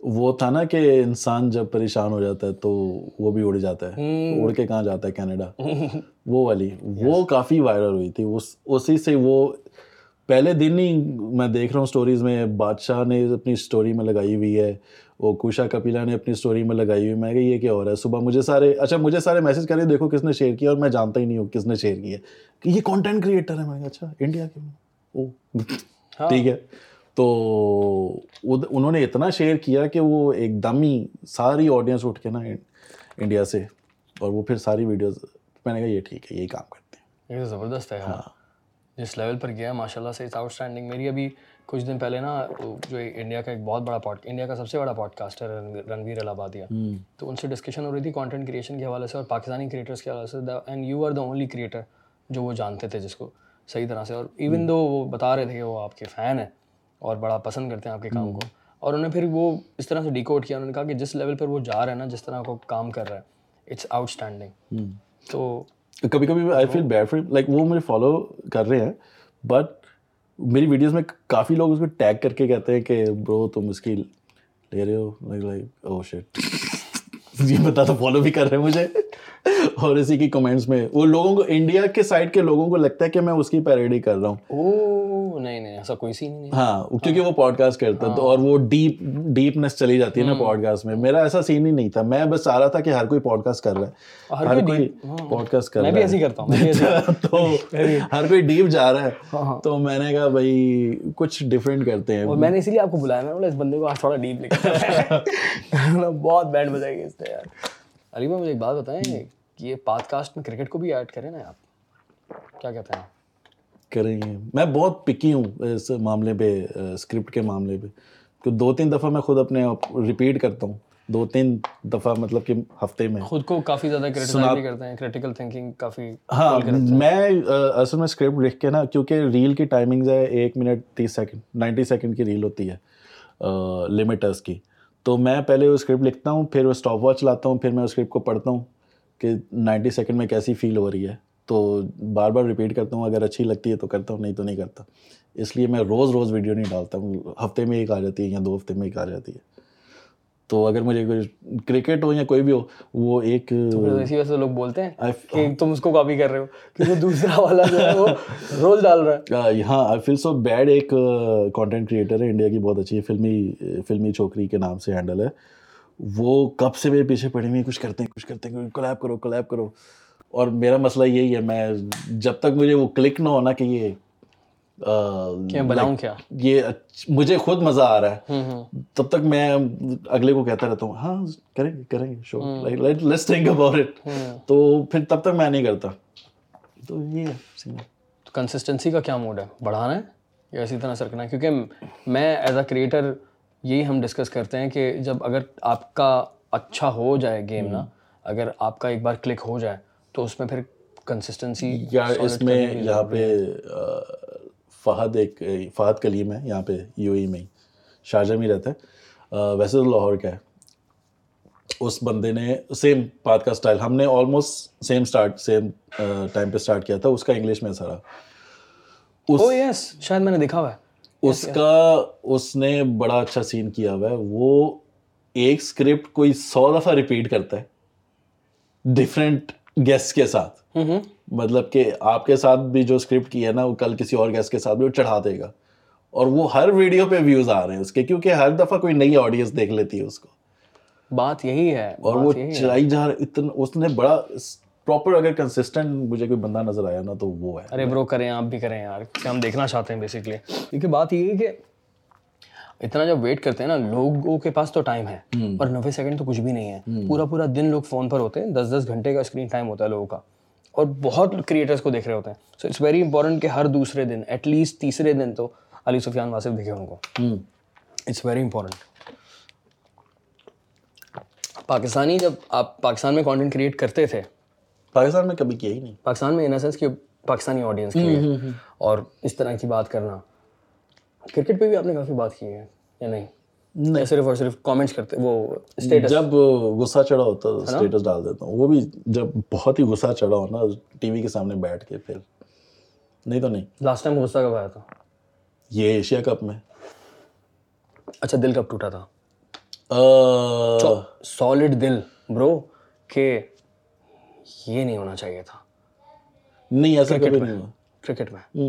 وہ تھا نا کہ انسان جب پریشان ہو جاتا ہے تو وہ بھی اڑ جاتا ہے۔ اڑ کے کہاں جاتا ہے کینیڈا؟ وہ والی۔ وہ کافی وائرل ہوئی تھی۔ اسی سے وہ پہلے دن ہی میں دیکھ رہا ہوں اسٹوریز میں بادشاہ نے اپنی اسٹوری میں لگائی ہوئی ہے۔ وہ کوشا کپیلا نے اپنی اسٹوری میں لگائی ہوئی میں کہ یہ کیا ہو رہا ہے؟ صبح مجھے سارے اچھا مجھے سارے میسج کرے دیکھو کس نے شیئر کیا اور میں جانتا ہی نہیں ہوں کس نے شیئر کیا کہ یہ کانٹینٹ کریٹر ہے۔ میں نے اچھا انڈیا کے او ٹھیک ہے۔ تو انہوں نے اتنا شیئر کیا کہ وہ ایک دم ہی ساری آڈینس اٹھ کے نا انڈیا سے اور وہ پھر ساری ویڈیوز میں نے کہا یہ ٹھیک ہے یہی کام کرتے ہیں۔ یہ تو زبردست ہے۔ ہاں۔ جس لیول پر گیا ماشاء اللہ سے اٹس آؤٹ اسٹینڈنگ میری ابھی کچھ دن پہلے نا جو انڈیا کا ایک بہت بڑا پوڈ انڈیا کا سب سے بڑا پوڈ کاسٹ ہے رنویر الہبادیا تو ان سے ڈسکشن ہو رہی تھی کانٹینٹ کریشن کے حوالے سے اور پاکستانی کریٹرس کے حوالے سے۔ And you are the only creator جو وہ جانتے تھے جس کو صحیح طرح سے۔ اور ایون دو وہ بتا رہے تھے کہ وہ آپ کے فین ہیں اور بڑا پسند کرتے ہیں آپ کے کام کو۔ اور انہیں پھر وہ اس طرح سے ڈیکوڈ کیا انہوں نے کہا کہ جس لیول پر وہ جا رہے ہیں نا جس طرح کو کام کر رہا ہے اٹس آؤٹ اسٹینڈنگ تو کبھی کبھی آئی فیل بیڈ فیل لائک وہ مجھے فالو کر رہے ہیں بٹ میری ویڈیوز میں کافی لوگ اس کو ٹیگ کر کے کہتے ہیں کہ برو تم اس کی لے رہے ہو۔ لائک لائک او شٹ یہ بتا تو فالو بھی کر رہے ہیں مجھے۔ اور اسی کی کمنٹس میں وہ لوگوں کو انڈیا کے سائڈ کے لوگوں کو لگتا ہے کہ میں اس کی پیروڈی کر رہا ہوں۔ نہیں نہیں ایسا کوئی سین نہیں۔ ہاں کیونکہ وہ پوڈ کاسٹ کرتا تو اور وہ ڈیپ ڈیپنس چلی جاتی ہے نا پوڈ کاسٹ میں۔ میرا ایسا سین ہی نہیں تھا۔ میں بس رہا تھا کہ ہر کوئی پوڈ کاسٹ کر رہا ہے ہر کوئی پوڈ کاسٹ کر میں بھی رہا ایسے کرتا ہوں۔ ہے تو ہر کوئی ڈیپ جا رہا ہے۔ تو میں نے کہا بھائی کچھ ڈفرینٹ کرتے ہیں۔ اور میں نے اسی لیے آپ کو بلایا میں بولا اس بندے کو آج تھوڑا ڈیپ لکھا بہت بینڈ بجائے گی اس نے یار۔ علی بھائی مجھے ایک بات بتائیں کہ یہ پاڈ کاسٹ میں کرکٹ کو بھی ایڈ کریں نا آپ؟ کیا کہتے ہیں؟ کریں گے۔ میں بہت پکی ہوں اس معاملے پہ اسکرپٹ کے معاملے پہ۔ کہ دو تین دفعہ میں خود اپنے ریپیٹ کرتا ہوں۔ دو تین دفعہ مطلب کہ ہفتے میں۔ خود کو کافی زیادہ بھی کرتے ہیں کریٹیکل تھنکنگ کافی ہاں میں اصل میں اسکرپٹ لکھ کے نا کیونکہ ریل کی ٹائمنگز ہے ایک منٹ تیس سیکنڈ نائنٹی سیکنڈ کی ریل ہوتی ہے اس کی۔ تو میں پہلے وہ اسکرپٹ لکھتا ہوں پھر وہ اسٹاپ واچ لاتا ہوں پھر میں اسکرپٹ کو پڑھتا ہوں کہ نائنٹی سیکنڈ میں کیسی فیل ہو رہی ہے۔ تو بار بار ریپیٹ کرتا ہوں اگر اچھی لگتی ہے تو کرتا ہوں نہیں تو نہیں کرتا۔ اس لیے میں روز روز ویڈیو نہیں ڈالتا ہوں۔ ہفتے میں ایک آ جاتی ہے یا دو ہفتے میں ایک آ جاتی ہے۔ تو اگر مجھے کوئی کرکٹ ہو یا کوئی بھی ہو وہ ایک اسی وجہ سے لوگ بولتے ہیں کہ تم اس کو کاپی کر رہے ہو کیونکہ دوسرا والا جو ہے وہ روز ڈال رہا ہے۔ ہاں آئی فیل سو بیڈ ایک کانٹینٹ کریٹر ہے انڈیا کی بہت اچھی فلمی فلمی چھوکری کے نام سے ہینڈل ہے۔ وہ کب سے میرے پیچھے پڑے ہوئے کچھ کرتے ہیں کچھ کرتے ہیں کولیب کرو کولیب کرو۔ اور میرا مسئلہ یہی ہے میں جب تک مجھے وہ کلک نہ ہونا کہ یہ بناؤں کیا؟ یہ مجھے خود مزہ آ رہا ہے۔ تب تک میں اگلے کو کہتا رہتا ہوں ہاں کریں گے کریں گے show let's think about it تو پھر تب تک میں نہیں کرتا۔ تو یہ کنسسٹنسی کا کیا موڈ ہے؟ بڑھانا ہے یا اسی طرح سرکنا ہے؟ کیونکہ میں ایز اے کریٹر یہی ہم ڈسکس کرتے ہیں کہ جب اگر آپ کا اچھا ہو جائے گیم نا اگر آپ کا ایک بار کلک ہو جائے تو اس میں پھر کنسسٹنسی یا اس میں یہاں پہ فہد ایک فہد کلیم ہے یہاں پہ یو ای میں شارجہ میں رہتا ہے۔ ویسے تو لاہور کا ہے۔ اس بندے نے سیم بات کا اسٹائل ہم نے almost same start same time پہ اسٹارٹ کیا تھا اس کا انگلش میں سارا یس شاید میں نے دیکھا ہوا ہے۔ اس کا اس نے بڑا اچھا سین کیا ہوا ہے۔ وہ ایک اسکرپٹ کوئی سو دفعہ ریپیٹ کرتا ہے۔ ڈفرینٹ گیسٹ کے ساتھ۔ مطلب کہ آپ کے ساتھ بھی جو اسکرپٹ کی ہے نا وہ کل کسی اور گیسٹ کے ساتھ بھی وہ چڑھا دے گا۔ اور وہ ہر ویڈیو پہ ویوز آ رہے ہیں اس کے کیونکہ ہر دفعہ کوئی نئی آڈینس دیکھ لیتی ہے اس کو۔ بات یہی ہے اور وہ چڑھائی جا رہا اتنا اس نے بڑا پراپر اگر کنسسٹنٹ مجھے کوئی بندہ نظر آیا نا تو وہ ہے۔ ارے برو کریں آپ بھی کریں یار ہم دیکھنا چاہتے ہیں بیسکلی کیونکہ بات یہ ہے کہ اتنا جب ویٹ کرتے ہیں نا لوگوں کے پاس تو ٹائم ہے اور نوے سیکنڈ تو کچھ بھی نہیں ہے۔ پورا پورا دن لوگ فون پر ہوتے ہیں دس دس گھنٹے کا اسکرین ٹائم ہوتا ہے لوگوں کا۔ اور بہت کریٹرس کو دیکھ رہے ہوتے ہیں۔ سو اٹس ویری امپورٹنٹ کہ ہر دوسرے دن ایٹ لیسٹ تیسرے دن تو علی سفیان واسف دکھے ان کو۔ اٹس ویری امپورٹنٹ پاکستانی جب آپ پاکستان میں کانٹینٹ کریٹ کرتے تھے پاکستان میں کبھی کیا ہی نہیں۔ پاکستان میں ان سینس کہ پاکستانی آڈینس لیے۔ اور اس طرح کی بات کرنا۔ کرکٹ پہ بھی آپ نے کافی بات کی ہے یا نہیں؟ صرف اور صرف کامنٹس کرتے وہ اسٹیٹس جب غصہ چڑھا ہوتا ہے اسٹیٹس ڈال دیتا ہوں۔ وہ بھی جب بہت ہی غصہ چڑھا ہو نا ٹی وی کے سامنے بیٹھ کے پھر۔ نہیں تو نہیں۔ لاسٹ ٹائم غصہ کب آیا تھا؟ یہ ایشیا کپ میں۔ اچھا دل کب ٹوٹا تھا؟ سالڈ دل برو کہ یہ نہیں ہونا چاہیے تھا۔ نہیں ایسا نہیں ہوا۔ کرکٹ میں۔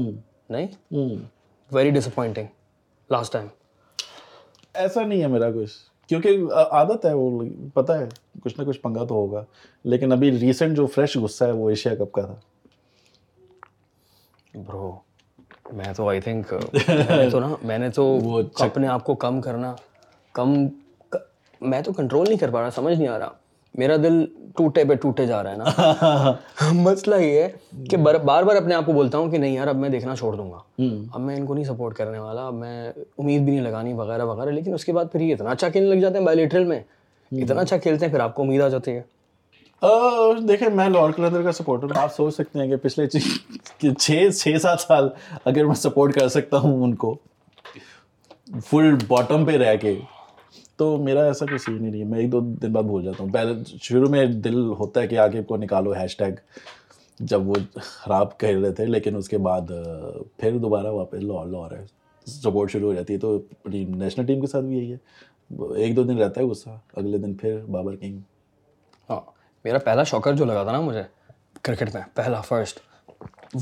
نہیں؟ Very disappointing last time ایسا نہیں ہے میرا کچھ. کیونکہ عادت ہے وہ پتہ ہے کچھ نہ کچھ پنگا تو ہوگا. لیکن ابھی ریسنٹ جو فریش غصہ ہے وہ ایشیا کپ کا تھا. برو میں تو آئی تھنک تو نا میں نے تو اپنے آپ کو کم کرنا کم میں تو کنٹرول نہیں کر پا رہا سمجھ نہیں آ رہا. میرا دل ٹوٹے پہ ٹوٹے جا رہا ہے نا۔ مسئلہ یہ ہے کہ بار بار اپنے آپ کو بولتا ہوں کہ نہیں یار اب میں دیکھنا چھوڑ دوں گا۔ اب میں ان کو نہیں سپورٹ کرنے والا اب میں امید بھی نہیں لگانی وغیرہ وغیرہ۔ لیکن اس کے بعد پھر یہ اتنا اچھا کھیلنے لگ جاتے ہیں بائی لیٹرل میں اتنا اچھا کھیلتے ہیں پھر آپ کو امید آ جاتی ہے۔ دیکھیں میں لارڈ کلندر کا سپورٹر آپ سوچ سکتے ہیں کہ پچھلے چھ چھ سات سال اگر میں سپورٹ کر سکتا ہوں ان کو۔ فل باٹم پہ رہ کے۔ تو میرا ایسا کوئی سین نہیں ہے۔ میں ایک دو دن بعد بھول جاتا ہوں۔ پہلے شروع میں دل ہوتا ہے کہ آگے کو نکالو ہیش ٹیگ جب وہ خراب کہہ رہے تھے، لیکن اس کے بعد پھر دوبارہ واپس لاہور لاہور ہے۔ سپورٹ شروع ہو جاتی ہے تو اپنی نیشنل ٹیم کے ساتھ بھی یہی ہے۔ ایک دو دن رہتا ہے غصہ، اگلے دن پھر بابر کنگ ہاں میرا پہلا شوکر جو لگا تھا نا مجھے، کرکٹ میں، پہلا فرسٹ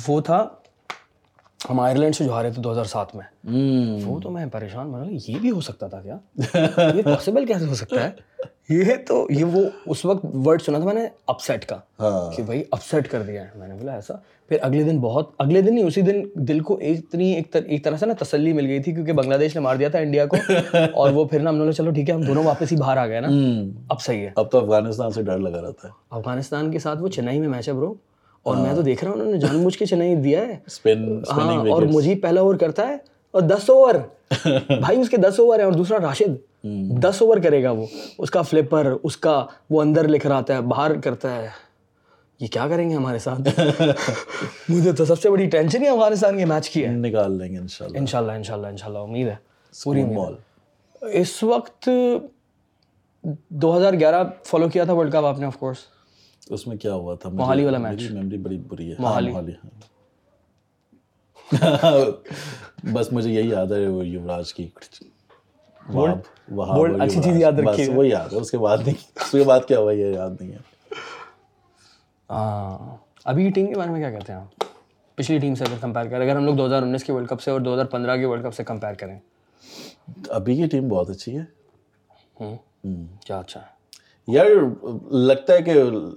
وہ تھا ہم آئرلینڈ سے جو ہارے تھے دو ہزار سات میں۔ وہ تو میں پریشان بنا یہ بھی ہو سکتا تھا کیا؟ یہ پاسبل کیسے ہو سکتا ہے؟ یہ تو یہ وہ اس وقت ورڈ سنا تھا میں نے اپ سیٹ کا ہاں۔ کہ بھائی اپ سیٹ کر دیا ہے۔ میں نے بولا ایسا۔ پھر اگلے دن بہت اگلے دن ہی اسی دن دل کو اتنی ایک طرح سے نا تسلی مل گئی تھی کیونکہ بنگلہ دیش نے مار دیا تھا انڈیا کو۔ اور وہ پھر نا ہم نے چلو ٹھیک ہے ہم دونوں واپس ہی باہر آ گئے نا۔ اب صحیح ہے۔ اب تو افغانستان سے ڈر لگا رہا تھا افغانستان کے ساتھ وہ چنئی میں میچ ہے برو اور میں تو ہاں۔ دیکھ رہا ہوں انہوں نے جان بوجھ کے چنائی دیا ہے۔ ہاں، اور مجھے پہلا اوور کرتا ہے اور دس اوور بھائی اس کے دس اوور ہیں اور دوسرا راشد۔ دس اوور کرے گا وہ۔ اس کا فلپر اس کا وہ اندر لے کر آتا ہے باہر کرتا ہے۔ یہ کیا کریں گے ہمارے ساتھ؟ مجھے تو سب سے بڑی ٹینشن ہی افغانستان کے میچ کی ہے۔ نکال لیں گے انشاءاللہ۔ انشاءاللہ انشاءاللہ انشاءاللہ امید ہے۔ پوری بال اس وقت دو ہزار گیارہ فالو کیا تھا ورلڈ کپ آپ نے آف کورس اس میں کیا ہوا تھا؟ موہالی والا میچ میموری بڑی بری ہے۔ موہالی ہاں۔ بس مجھے یہی یاد ہے وہ یوراج کی۔ اچھی چیز یاد رکھی وہ یاد ہے۔ اس کے بعد نہیں اس کے بعد کیا ہوا یہ یاد نہیں ہے۔ ہاں۔ ابھی ٹیم کے بارے میں کیا کہتے ہیں آپ؟ پچھلی ٹیم سے اگر کمپیئر کریں اگر ہم لوگ دو ہزار انیس کے ورلڈ کپ سے اور دو ہزار پندرہ کے ورلڈ کپ سے کمپیئر کریں۔ ابھی کی ٹیم بہت اچھی ہے۔ کیا اچھا ہے۔ یار لگتا ہے کہ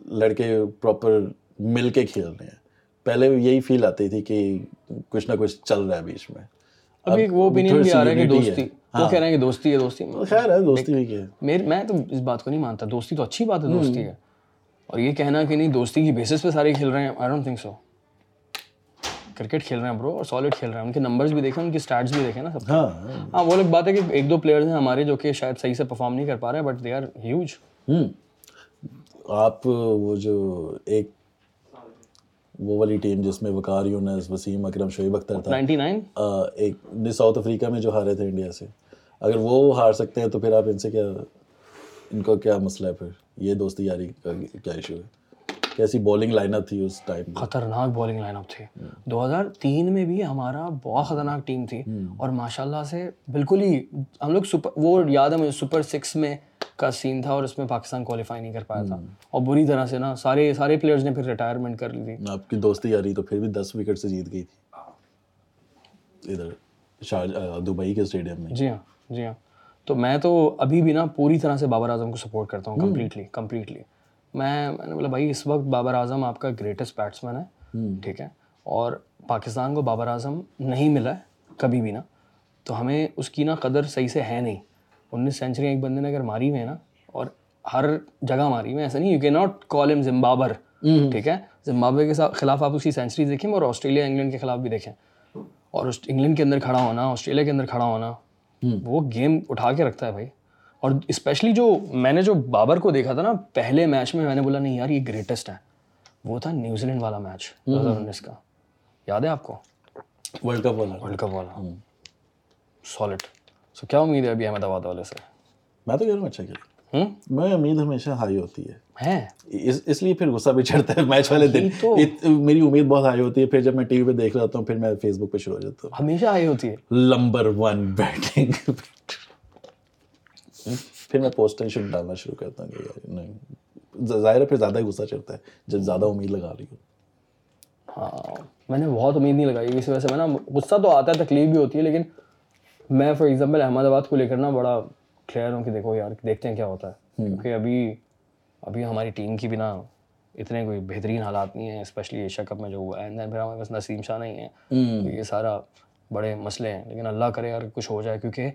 لڑکے پراپر مل کے کھیل رہے ہیں۔ پہلے یہی فیل آتی تھی کہ کچھ نہ کچھ چل رہا ہے بیچ میں۔ ابھی وہ آ رہا ہے کہ دوستی وہ ہاں۔ کہہ رہے ہیں کہ دوستی ہے دوستی خیر ہے دوستی بھی کیا میرے میں تو اس بات کو نہیں مانتا۔ دوستی تو اچھی بات ہے دوستی ہے۔ اور یہ کہنا کہ نہیں دوستی کی بیسس پہ سارے کھیل رہے ہیں۔ I don't think so cricket کھیل رہے ہیں برو اور سالڈ کھیل رہے ہیں۔ ان کے نمبرز بھی دیکھیں ان اسٹارٹس بھی دیکھیں نا سب۔ ہاں۔, ہاں، وہ بات ہے کہ ایک دو پلیئرز ہیں ہمارے جو کہ شاید صحیح سے پرفارم نہیں کر پا رہے بٹ دے آر ہیوج ہوں۔ آپ وہ جو ایک وہ والی ٹیم جس میں وقار یونس وسیم اکرم شعیب اختر تھا 99 ایک ساؤتھ افریقہ میں جو ہارے تھے انڈیا سے۔ اگر وہ ہار سکتے ہیں تو پھر آپ ان سے کیا ان کا کیا مسئلہ ہے پھر؟ یہ دوستی یاری کا کیا ایشو ہے؟ کیسی بولنگ لائن اپ تھی اس ٹائم خطرناک بولنگ لائن اپ تھی۔ دو ہزار تین میں بھی ہمارا بہت خطرناک ٹیم تھی اور ماشاء اللہ سے بالکل ہی ہم لوگ وہ یاد ہے مجھے سپر سکس میں کا سین تھا اور اس میں پاکستان کوالیفائی نہیں کر پایا تھا۔ اور بری طرح سے نا سارے سارے پلیئرز نے پھر ریٹائرمنٹ کر لی تھی۔ آپ کی دوستی یاری تو پھر بھی دس وکٹ سے جیت گئی تھی۔ ادھر دبئی کے اسٹیڈیم میں۔ جی ہاں جی ہاں۔ تو میں تو ابھی بھی نا پوری طرح سے بابر اعظم کو سپورٹ کرتا ہوں کمپلیٹلی کمپلیٹلی میں میں نے بولا بھائی اس وقت بابر اعظم آپ کا گریٹسٹ بیٹس مین ہے ٹھیک ہے۔ اور پاکستان کو بابر اعظم نہیں ملا ہے کبھی بھی نا تو ہمیں اس کی نا قدر صحیح سے ہے نہیں۔ انیس سینچری ایک بندے نے اگر ماری ہوئی ہیں نا اور ہر جگہ ماری ہوئی ایسا نہیں یو کی ناٹ کال ایم زمبابر ٹھیک ہے؟ زمبابوے کے خلاف آپ اس کی سینچری دیکھیں اور آسٹریلیا انگلینڈ کے خلاف بھی دیکھیں۔ اور انگلینڈ کے اندر کھڑا ہونا آسٹریلیا کے اندر کھڑا ہونا وہ گیم اٹھا کے رکھتا ہے بھائی۔ اور اسپیشلی جو میں نے جو بابر کو دیکھا تھا نا پہلے میچ میں میں نے بولا نہیں یار یہ گریٹسٹ ہے۔ وہ تھا نیوزی لینڈ والا میچ دو ہزار انیس کا۔ یاد ہے آپ کو؟ ورلڈ کپ والا۔ ورلڈ کپ والا۔ سالڈ سو کیا امید ہے ابھی احمد آباد والے سے؟ میں تو کہہ رہا ہوں اچھا کھیلا میں امید ہمیشہ ہائی ہوتی ہے۔ اس لیے پھر غصہ بھی چڑھتا ہے میچ والے دن۔ میری امید بہت ہائی ہوتی ہے۔ پھر جب میں ٹی وی پہ دیکھ رہا ہوں پھر میں فیس بک پہ شروع ہو جاتا ہوں۔ ہمیشہ ہائی ہوتی ہے۔ نمبر ون بیٹنگ پھر میں پوسٹنشن ڈالنا شروع کرتا ہوں کہ نہیں۔ ظاہر ہے پھر زیادہ ہی غصہ چڑھتا ہے جب زیادہ امید لگا رہی ہو۔ ہاں میں نے بہت امید نہیں لگائی اس وجہ سے میں نا غصہ تو آتا ہے تکلیف بھی ہوتی ہے لیکن میں فار ایگزامپل احمد آباد کو لے کر نا بڑا کلیئر ہوں کہ دیکھو یار دیکھتے ہیں کیا ہوتا ہے۔ کیونکہ ابھی ابھی ہماری ٹیم کی بنا اتنے کوئی بہترین حالات نہیں ہیں اسپیشلی ایشیا کپ میں جو ہوا ہے۔ پھر ہمارے پاس نسیم شاہ نہیں ہے یہ سارا بڑے مسئلے ہیں۔ لیکن اللہ کرے یار کچھ ہو جائے کیونکہ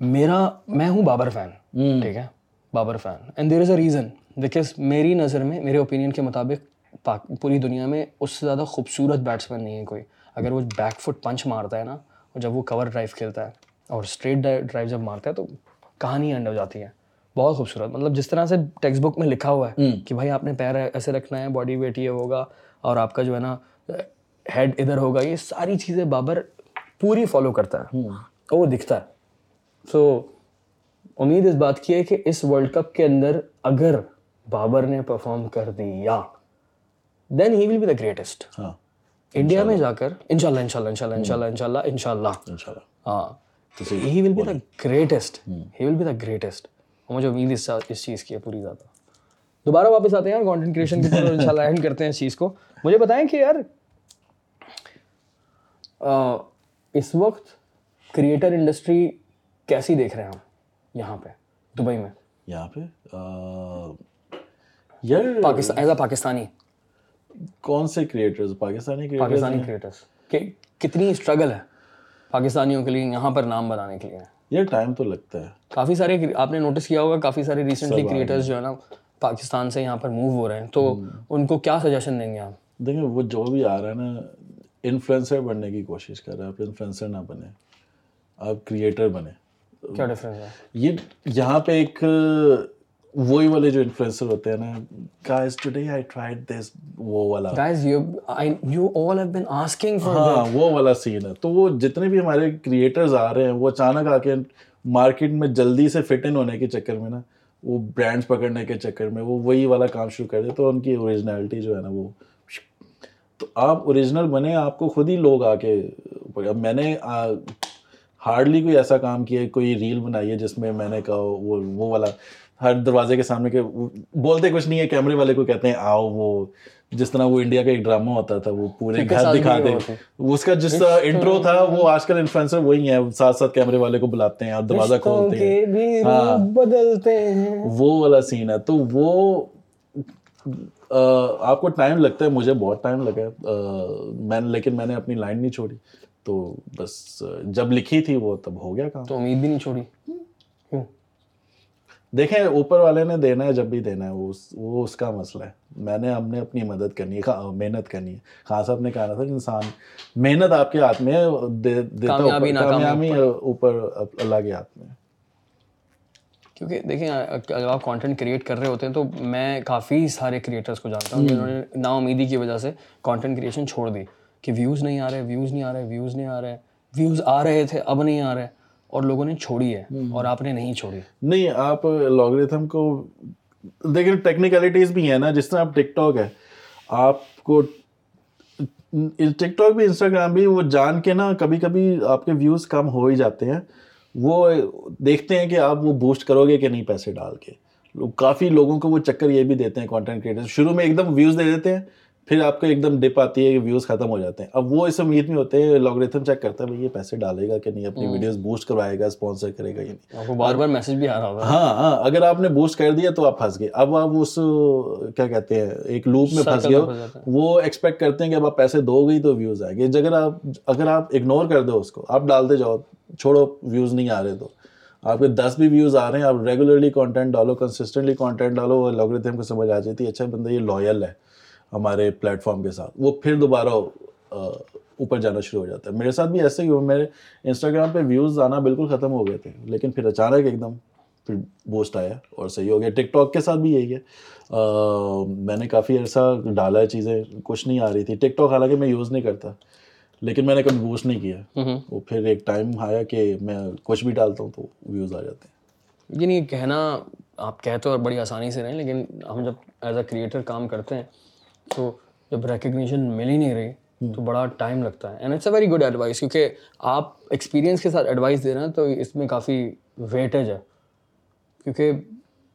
میرا میں ہوں بابر فین ٹھیک ہے؟ Babar fan. And there is a reason because میری نظر میں میرے اوپینین کے مطابق پوری دنیا میں اس سے زیادہ خوبصورت بیٹس مین نہیں ہے کوئی۔ اگر وہ بیک فٹ پنچ مارتا ہے نا اور جب وہ کور ڈرائیو کھیلتا ہے اور اسٹریٹ ڈرائیو جب مارتا ہے تو کہانی اینڈ ہو جاتی ہے۔ بہت خوبصورت۔ مطلب جس طرح سے ٹیکسٹ بک میں لکھا ہوا ہے کہ بھائی آپ نے پیر ایسے رکھنا ہے باڈی ویٹ یہ ہوگا اور آپ کا جو ہے نا ہیڈ ادھر ہوگا یہ ساری چیزیں بابر پوری فالو کرتا ہے۔ اور وہ دکھتا ہے۔ سو امید اس بات کی ہے کہ اس ورلڈ کپ کے اندر اگر بابر نے پرفارم کر دیا then he will be the greatest India میں جا کر ان شاء اللہ ان شاء اللہ ان شاء اللہ ان شاء اللہ ان شاء اللہ ان شاء اللہ ہاں he will be the greatest he will be the greatest مجھے امید اس چیز کی ہے پوری زیادہ. دوبارہ واپس آتے ہیں یار کانٹینٹ کریشن کی طرف ان شاء اللہ اینڈ کرتے ہیں اس چیز کو. مجھے بتائیں کہ یار اس وقت کریٹر انڈسٹری کیسی دیکھ رہے ہیں ہم یہاں پہ؟ دبئی میں۔ یہاں پہ؟ یار پاکستان ایز اے پاکستانی۔ کون سے creators Pakistani creators Pakistani creators کہ کتنی اسٹرگل ہے پاکستانیوں کے لیے یہاں پر نام بنانے کے لیے۔ یہ ٹائم تو لگتا ہے۔ کافی سارے آپ نے نوٹس کیا ہوگا کافی سارے ریسنٹلی کریٹرز جو ہے نا پاکستان سے یہاں پر موو ہو رہے ہیں۔ تو ان کو کیا سجیشن دیں گے آپ؟ دیکھیں وہ جو بھی آ رہا ہے نا انفلوئنسر بننے کی کوشش کر رہا ہے۔ آپ انفلوئنسر نہ بنے آپ کریٹر بنے کیا ڈفرینس ہے؟ یہ یہاں پہ ایک وہی والے جو انفلوئنسر ہوتے ہیں نا guys today I tried this وہ والا۔ Guys you you all have been asking for ہاں وہ والا سین ہے۔ تو وہ جتنے بھی ہمارے کریٹرز آ رہے ہیں وہ اچانک آ کے مارکیٹ میں جلدی سے فٹ ان ہونے کے چکر میں نا وہ برانڈس پکڑنے کے چکر میں وہ وہی والا کام شروع کر دے تو ان کی اوریجنلٹی جو ہے نا وہ۔ تو آپ اوریجنل بنے آپ کو خود ہی لوگ آ کے اب میں نے ہارڈلی کوئی ایسا کام کیا کوئی ریل بنائی ہے جس میں میں نے کہا وہ وہ والا ہر دروازے کے سامنے کے بولتے کچھ نہیں ہے کیمرے والے کو کہتے ہیں آؤ وہ جس طرح وہ انڈیا کا ایک ڈرامہ ہوتا تھا وہ پورے گھر دکھا دے۔ اس کا جس طرح انٹرو تھا وہ آج کل انفلوئنسر وہی ہے ساتھ ساتھ کیمرے والے کو بلاتے ہیں اور دروازہ کھولتے ہیں۔ ہاں۔ بدلتے ہیں۔ وہ والا سین ہے۔ تو وہ آپ کو ٹائم لگتا ہے مجھے بہت ٹائم لگا میں لیکن میں نے اپنی لائن نہیں چھوڑی۔ تو بس جب لکھی تھی وہ تب ہو گیا کام۔ تو امید بھی نہیں چھوڑی۔ دیکھیں اوپر والے نے دینا ہے جب بھی دینا ہے وہ وہ اس کا مسئلہ ہے۔ میں نے ہم نے اپنی مدد کرنی ہے محنت کرنی ہے۔ خان صاحب نے کہا تھا کہ انسان محنت آپ کے ہاتھ میں دیتا کامیابی اوپر۔ اللہ کے ہاتھ میں۔ کیونکہ دیکھیں اگر آپ کانٹینٹ کریٹ کر رہے ہوتے ہیں تو میں کافی سارے کریٹرس کو جانتا ہوں جنہوں نے نا امیدی کی وجہ سے کانٹینٹ کریشن چھوڑ دی۔ کہ ویوز نہیں آ رہے ویوز نہیں آ رہے ویوز نہیں آ رہے ویوز آ رہے تھے اب نہیں آ رہے اور لوگوں نے چھوڑی ہے اور آپ نے نہیں چھوڑی۔ نہیں آپ لاگریتھم کو دیکھیں ٹیکنیکلٹیز بھی ہیں نا جس طرح آپ ٹک ٹاک ہے آپ کو ٹک ٹاک بھی انسٹاگرام بھی وہ جان کے نا کبھی کبھی آپ کے ویوز کم ہو ہی جاتے ہیں۔ وہ دیکھتے ہیں کہ آپ وہ بوسٹ کرو گے کہ نہیں پیسے ڈال کے۔ کافی لوگوں کو وہ چکر یہ بھی دیتے ہیں کانٹینٹ کریٹر شروع میں ایک دم ویوز دے دیتے ہیں پھر آپ کو ایک دم ڈپ آتی ہے کہ ویوز ختم ہو جاتے ہیں۔ اب وہ اس امید میں ہوتے ہیں لاگریتھم چیک کرتا ہے بھائی یہ پیسے ڈالے گا کہ نہیں؟ اپنی ویڈیوز بوسٹ کروائے گا اسپانسر کرے گا یا نہیں؟ آپ کو بار بار میسج بھی آ رہا ہوگا۔ ہاں ہاں اگر آپ نے بوسٹ کر دیا تو آپ پھنس گئے۔ اب آپ اس کیا کہتے ہیں ایک لوپ میں پھنس گئے وہ ایکسپیکٹ کرتے ہیں کہ اب آپ پیسے دو گئی تو ویوز آئے گے اگر آپ اگر آپ اگنور کر دو اس کو آپ ڈالتے جاؤ چھوڑو ویوز نہیں آ رہے تو۔ آپ کے دس بھی ویوز آ رہے ہیں آپ ریگولرلی کانٹینٹ ڈالو کنسسٹنٹلی کانٹینٹ ڈالو لاگریتھم کو سمجھ آ جاتی ہے اچھا بندہ یہ لوئل ہے۔ ہمارے پلیٹ فارم کے ساتھ وہ پھر دوبارہ اوپر جانا شروع ہو جاتا ہے۔ میرے ساتھ بھی ایسے ہی ہوا۔ میرے انسٹاگرام پہ ویوز آنا بالکل ختم ہو گئے تھے لیکن پھر اچانک ایک دم پھر بوسٹ آیا اور صحیح ہو گیا۔ ٹک ٹاک کے ساتھ بھی یہی ہے۔ میں نے کافی عرصہ ڈالا ہے چیزیں کچھ نہیں آ رہی تھی۔ ٹک ٹاک حالانکہ میں یوز نہیں کرتا لیکن میں نے کبھی بوسٹ نہیں کیا۔ وہ پھر ایک ٹائم آیا کہ میں کچھ بھی ڈالتا ہوں تو ویوز آ جاتے ہیں۔ یہ نہیں کہنا آپ کہتے ہو بڑی آسانی سے رہیں لیکن ہم جب ایز اے کریٹر کام کرتے ہیں تو جب ریکگنیشن مل ہی نہیں رہی، تو بڑا ٹائم لگتا ہے. And it's a very good advice کیونکہ آپ ایکسپیرینس کے ساتھ ایڈوائس دے رہے ہیں تو اس میں کافی ویٹیج ہے. کیونکہ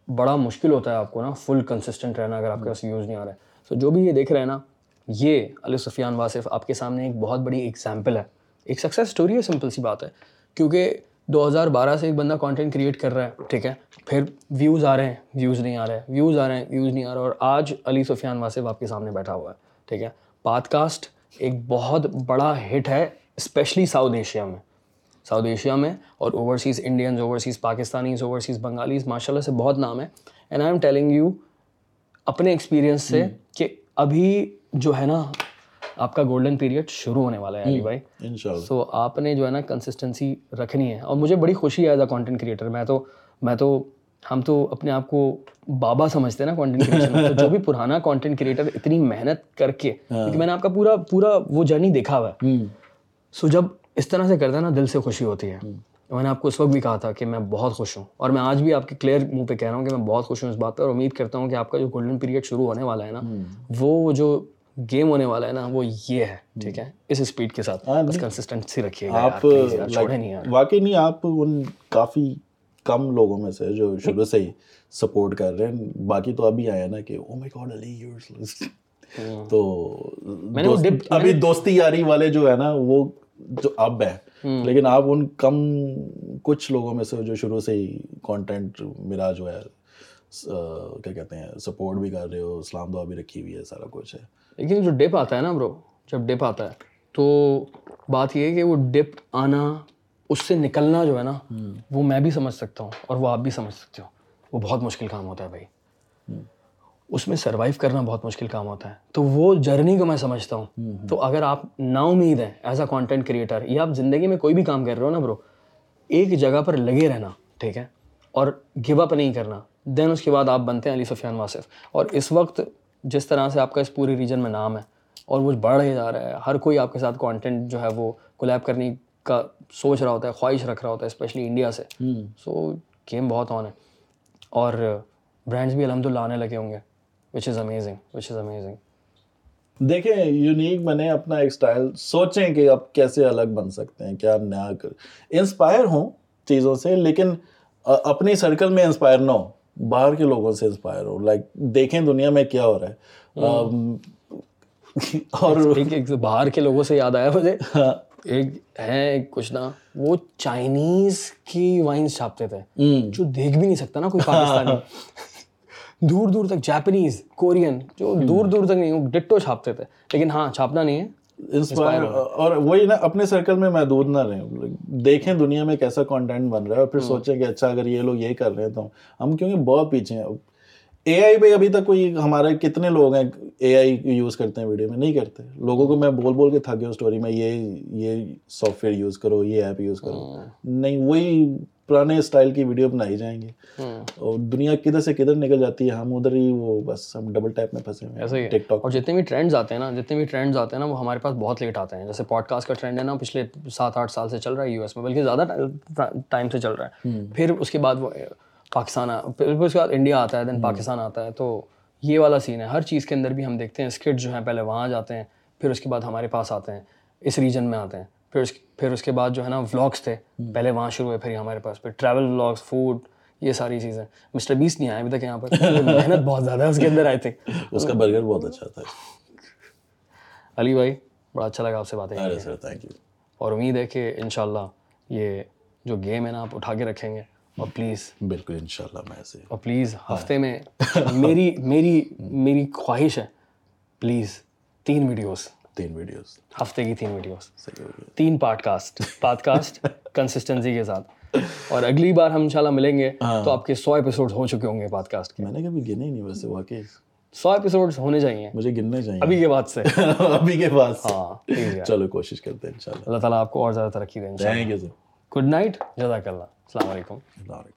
بڑا مشکل ہوتا ہے آپ کو نا فل کنسسٹنٹ رہنا اگر آپ کے پاس یوز نہیں آ رہا ہے. تو جو بھی یہ دیکھ رہے ہیں نا، یہ علی سفیان واصف آپ کے سامنے ایک بہت بڑی ایگزامپل ہے. ایک سکسیز اسٹوری ہے سمپل سی بات ہے. کیونکہ دو ہزار بارہ سے ایک بندہ کانٹینٹ کریٹ کر رہا ہے ٹھیک ہے؟ پھر ویوز آ رہے ہیں ویوز نہیں آ رہے ہیں ویوز آ رہے ہیں ویوز نہیں آ رہے اور آج علی سفیان واسف آپ کے سامنے بیٹھا ہوا ہے ٹھیک ہے؟ پاد کاسٹ ایک بہت بڑا ہٹ ہے اسپیشلی ساؤتھ ایشیا میں۔ ساؤتھ ایشیا میں اور overseas Indians overseas Pakistanis overseas Bengalis ماشاء اللہ سے بہت نام ہے and I am telling you اپنے ایکسپیرینس سے کہ ابھی جو ہے نا آپ کا گولڈن پیریڈ شروع ہونے والا ہے علی بھائی۔ سو آپ نے جو ہے نا کنسسٹنسی رکھنی ہے۔ اور مجھے بڑی خوشی ہے ایز اے کانٹینٹ کریٹر میں تو میں تو ہم تو اپنے آپ کو بابا سمجھتے ہیں نا کانٹینٹ کریشن جو بھی پرانا کانٹینٹ کریٹر اتنی محنت کر کے ہاں۔ کیونکہ میں نے آپ کا پورا پورا وہ جرنی دیکھا ہوا ہے۔ سو جب اس طرح سے کرتا ہے نا دل سے خوشی ہوتی ہے۔ میں نے آپ کو اس وقت بھی کہا تھا کہ میں بہت خوش ہوں۔ اور میں آج بھی آپ کے کلیئر منہ پہ کہہ رہا ہوں کہ میں بہت خوش ہوں اس بات پہ۔ اور امید کرتا ہوں کہ آپ کا جو گولڈن پیریڈ شروع ہونے والا ہے نا وہ جو گیم ہونے والا ہے نا وہ یہ ہے ٹھیک ہے؟ اس اسپیڈ کے ساتھ بس کنسسٹنسی رکھیے گا آپ چھوڑے نہیں واقعی نہیں آپ ان کافی کم لوگوں میں سے جو شروع سے ہی سپورٹ کر رہے ہیں۔ باقی تو ابھی آیا نا کہ او مائی گاڈ علی یورس تو دوست- ابھی دوستی یاری والے جو ہے نا وہ جو اب ہے لیکن آپ ان کم کچھ لوگوں میں سے جو شروع سے ہی کانٹینٹ میرا جو ہے کیا کہتے ہیں سپورٹ بھی کر رہے ہو اسلام دعا بھی رکھی ہوئی ہے سارا کچھ ہے۔ لیکن جو ڈپ آتا ہے نا برو جب ڈپ آتا ہے، تو بات یہ ہے کہ وہ ڈپ آنا، اس سے نکلنا جو ہے نا، وہ میں بھی سمجھ سکتا ہوں اور وہ آپ بھی سمجھ سکتے ہو۔ وہ بہت مشکل کام ہوتا ہے بھائی۔ اس میں سروائیو کرنا بہت مشکل کام ہوتا ہے۔ تو وہ جرنی کو میں سمجھتا ہوں۔ تو اگر آپ نا امید ہیں ایز اے کانٹینٹ کریٹر یا آپ زندگی میں کوئی بھی کام کر رہے ہو نا برو ایک جگہ پر لگے رہنا، ٹھیک ہے؟ اور گو اپ نہیں کرنا۔ دین اس کے بعد آپ بنتے ہیں علی سفیان واصف۔ اور اس وقت جس طرح سے آپ کا اس پورے ریجن میں نام ہے اور وہ بڑھ ہی جا رہا ہے۔ ہر کوئی آپ کے ساتھ کانٹینٹ جو ہے وہ کولیب کرنے کا سوچ رہا ہوتا ہے خواہش رکھ رہا ہوتا ہے اسپیشلی انڈیا سے۔ سو گیم بہت آن ہے۔ اور برانڈس بھی الحمد للہ آنے لگے ہوں گے which is amazing which is amazing دیکھیں یونیک بنے اپنا ایک سٹائل سوچیں کہ آپ کیسے الگ بن سکتے ہیں کیا نیا کر۔ انسپائر ہوں چیزوں سے لیکن اپنی سرکل میں انسپائر نہ ہو باہر کے لوگوں سے انسپائر ہو. لائک دیکھیں دنیا میں کیا ہو رہا ہے. اور ایک باہر کے لوگوں سے یاد آیا مجھے. ایک ہے کچھ نا وہ چائنیز کی وائنس چھاپتے تھے. جو دیکھ بھی نہیں سکتا نا کوئی پاکستانی. دور دور تک جاپنیز کورین جو دور دور تک نہیں وہ ڈٹو چھاپتے تھے. لیکن ہاں چھاپنا نہیں ہے. انسپائر اور وہی نا اپنے سرکل میں محدود نہ رہیں۔ دیکھیں دنیا میں کیسا کانٹینٹ بن رہا ہے اور پھر سوچیں کہ اچھا اگر یہ لوگ یہ کر رہے ہیں تو ہم کیونکہ بہت پیچھے ہیں۔ اے آئی پہ ابھی تک کوئی ہمارے کتنے لوگ ہیں اے آئی یوز کرتے ہیں ویڈیو میں؟ نہیں کرتے۔ لوگوں کو میں بول بول کے تھک گیا اسٹوری میں یہ یہ سافٹ ویئر یوز کرو یہ ایپ یوز کرو۔ نہیں وہی پرانے اسٹائل کی ویڈیو بنائی جائیں گے اور دنیا کدھر سے کدھر نکل جاتی ہے ہم ادھر ہی وہ بس ہم ڈبل ٹیپ میں پھنسے ہوئے ایسا ہی ٹک ٹاک اور جتنے بھی ٹرینڈز آتے ہیں نا جتنے بھی ٹرینڈز آتے ہیں نا وہ ہمارے پاس بہت لیٹ آتے ہیں۔ جیسے پوڈ کاسٹ کا ٹرینڈ ہے نا پچھلے سات آٹھ سال سے چل رہا ہے یو ایس میں بلکہ زیادہ ٹائم سے چل رہا ہے۔ پھر اس کے بعد وہ پاکستان پھر اس کے بعد انڈیا آتا ہے دین پاکستان آتا ہے۔ تو یہ والا سین ہے۔ ہر چیز کے اندر بھی ہم دیکھتے ہیں اسکٹ جو ہیں پہلے وہاں جاتے ہیں پھر اس کے بعد ہمارے پاس آتے ہیں اس ریجن میں آتے ہیں۔ پھر اس پھر اس کے بعد جو ہے نا ولاگس تھے پہلے وہاں شروع ہوئے پھر ہمارے پاس پھر ٹریول ولاگس فوڈ یہ ساری چیزیں۔ مسٹر بیس نہیں آئے ابھی تک یہاں پر۔ محنت بہت زیادہ ہے اس کے اندر آئی تھنک اس کا برگر بہت اچھا تھا۔ علی بھائی بڑا اچھا لگا آپ سے باتیں سر تھینک یو اور امید ہے کہ ان شاء اللہ یہ جو گیم ہے نا آپ اٹھا کے رکھیں گے۔ اور پلیز بالکل ان شاء اللہ میں ایسے اور پلیز ہفتے میں میری میری میری خواہش ہے۔ پلیز تین ویڈیوز تین ویڈیوز۔ ہفتے کی تین ویڈیوز۔ تین podcast podcast consistency کے ساتھ۔ اور اگلی بار ہم انشاءاللہ ملیں گے تو آپ کے سو ایپیسوڈ ہو چکے ہوں گے پاڈ کاسٹ کے۔ میں نے کبھی گنے ہی نہیں ویسے واقعی۔ سو ایپیسوڈ ہونے چاہیے۔ مجھے گننے چاہیے۔ ابھی کے بعد سے۔ ابھی کے بعد ہاں چلو کوشش کرتے ہیں ان شاء اللہ اللہ تعالیٰ آپ کو اور زیادہ ترقی دیں سر گڈ نائٹ جزاک اللہ۔ السلام علیکم۔ السلام علیکم۔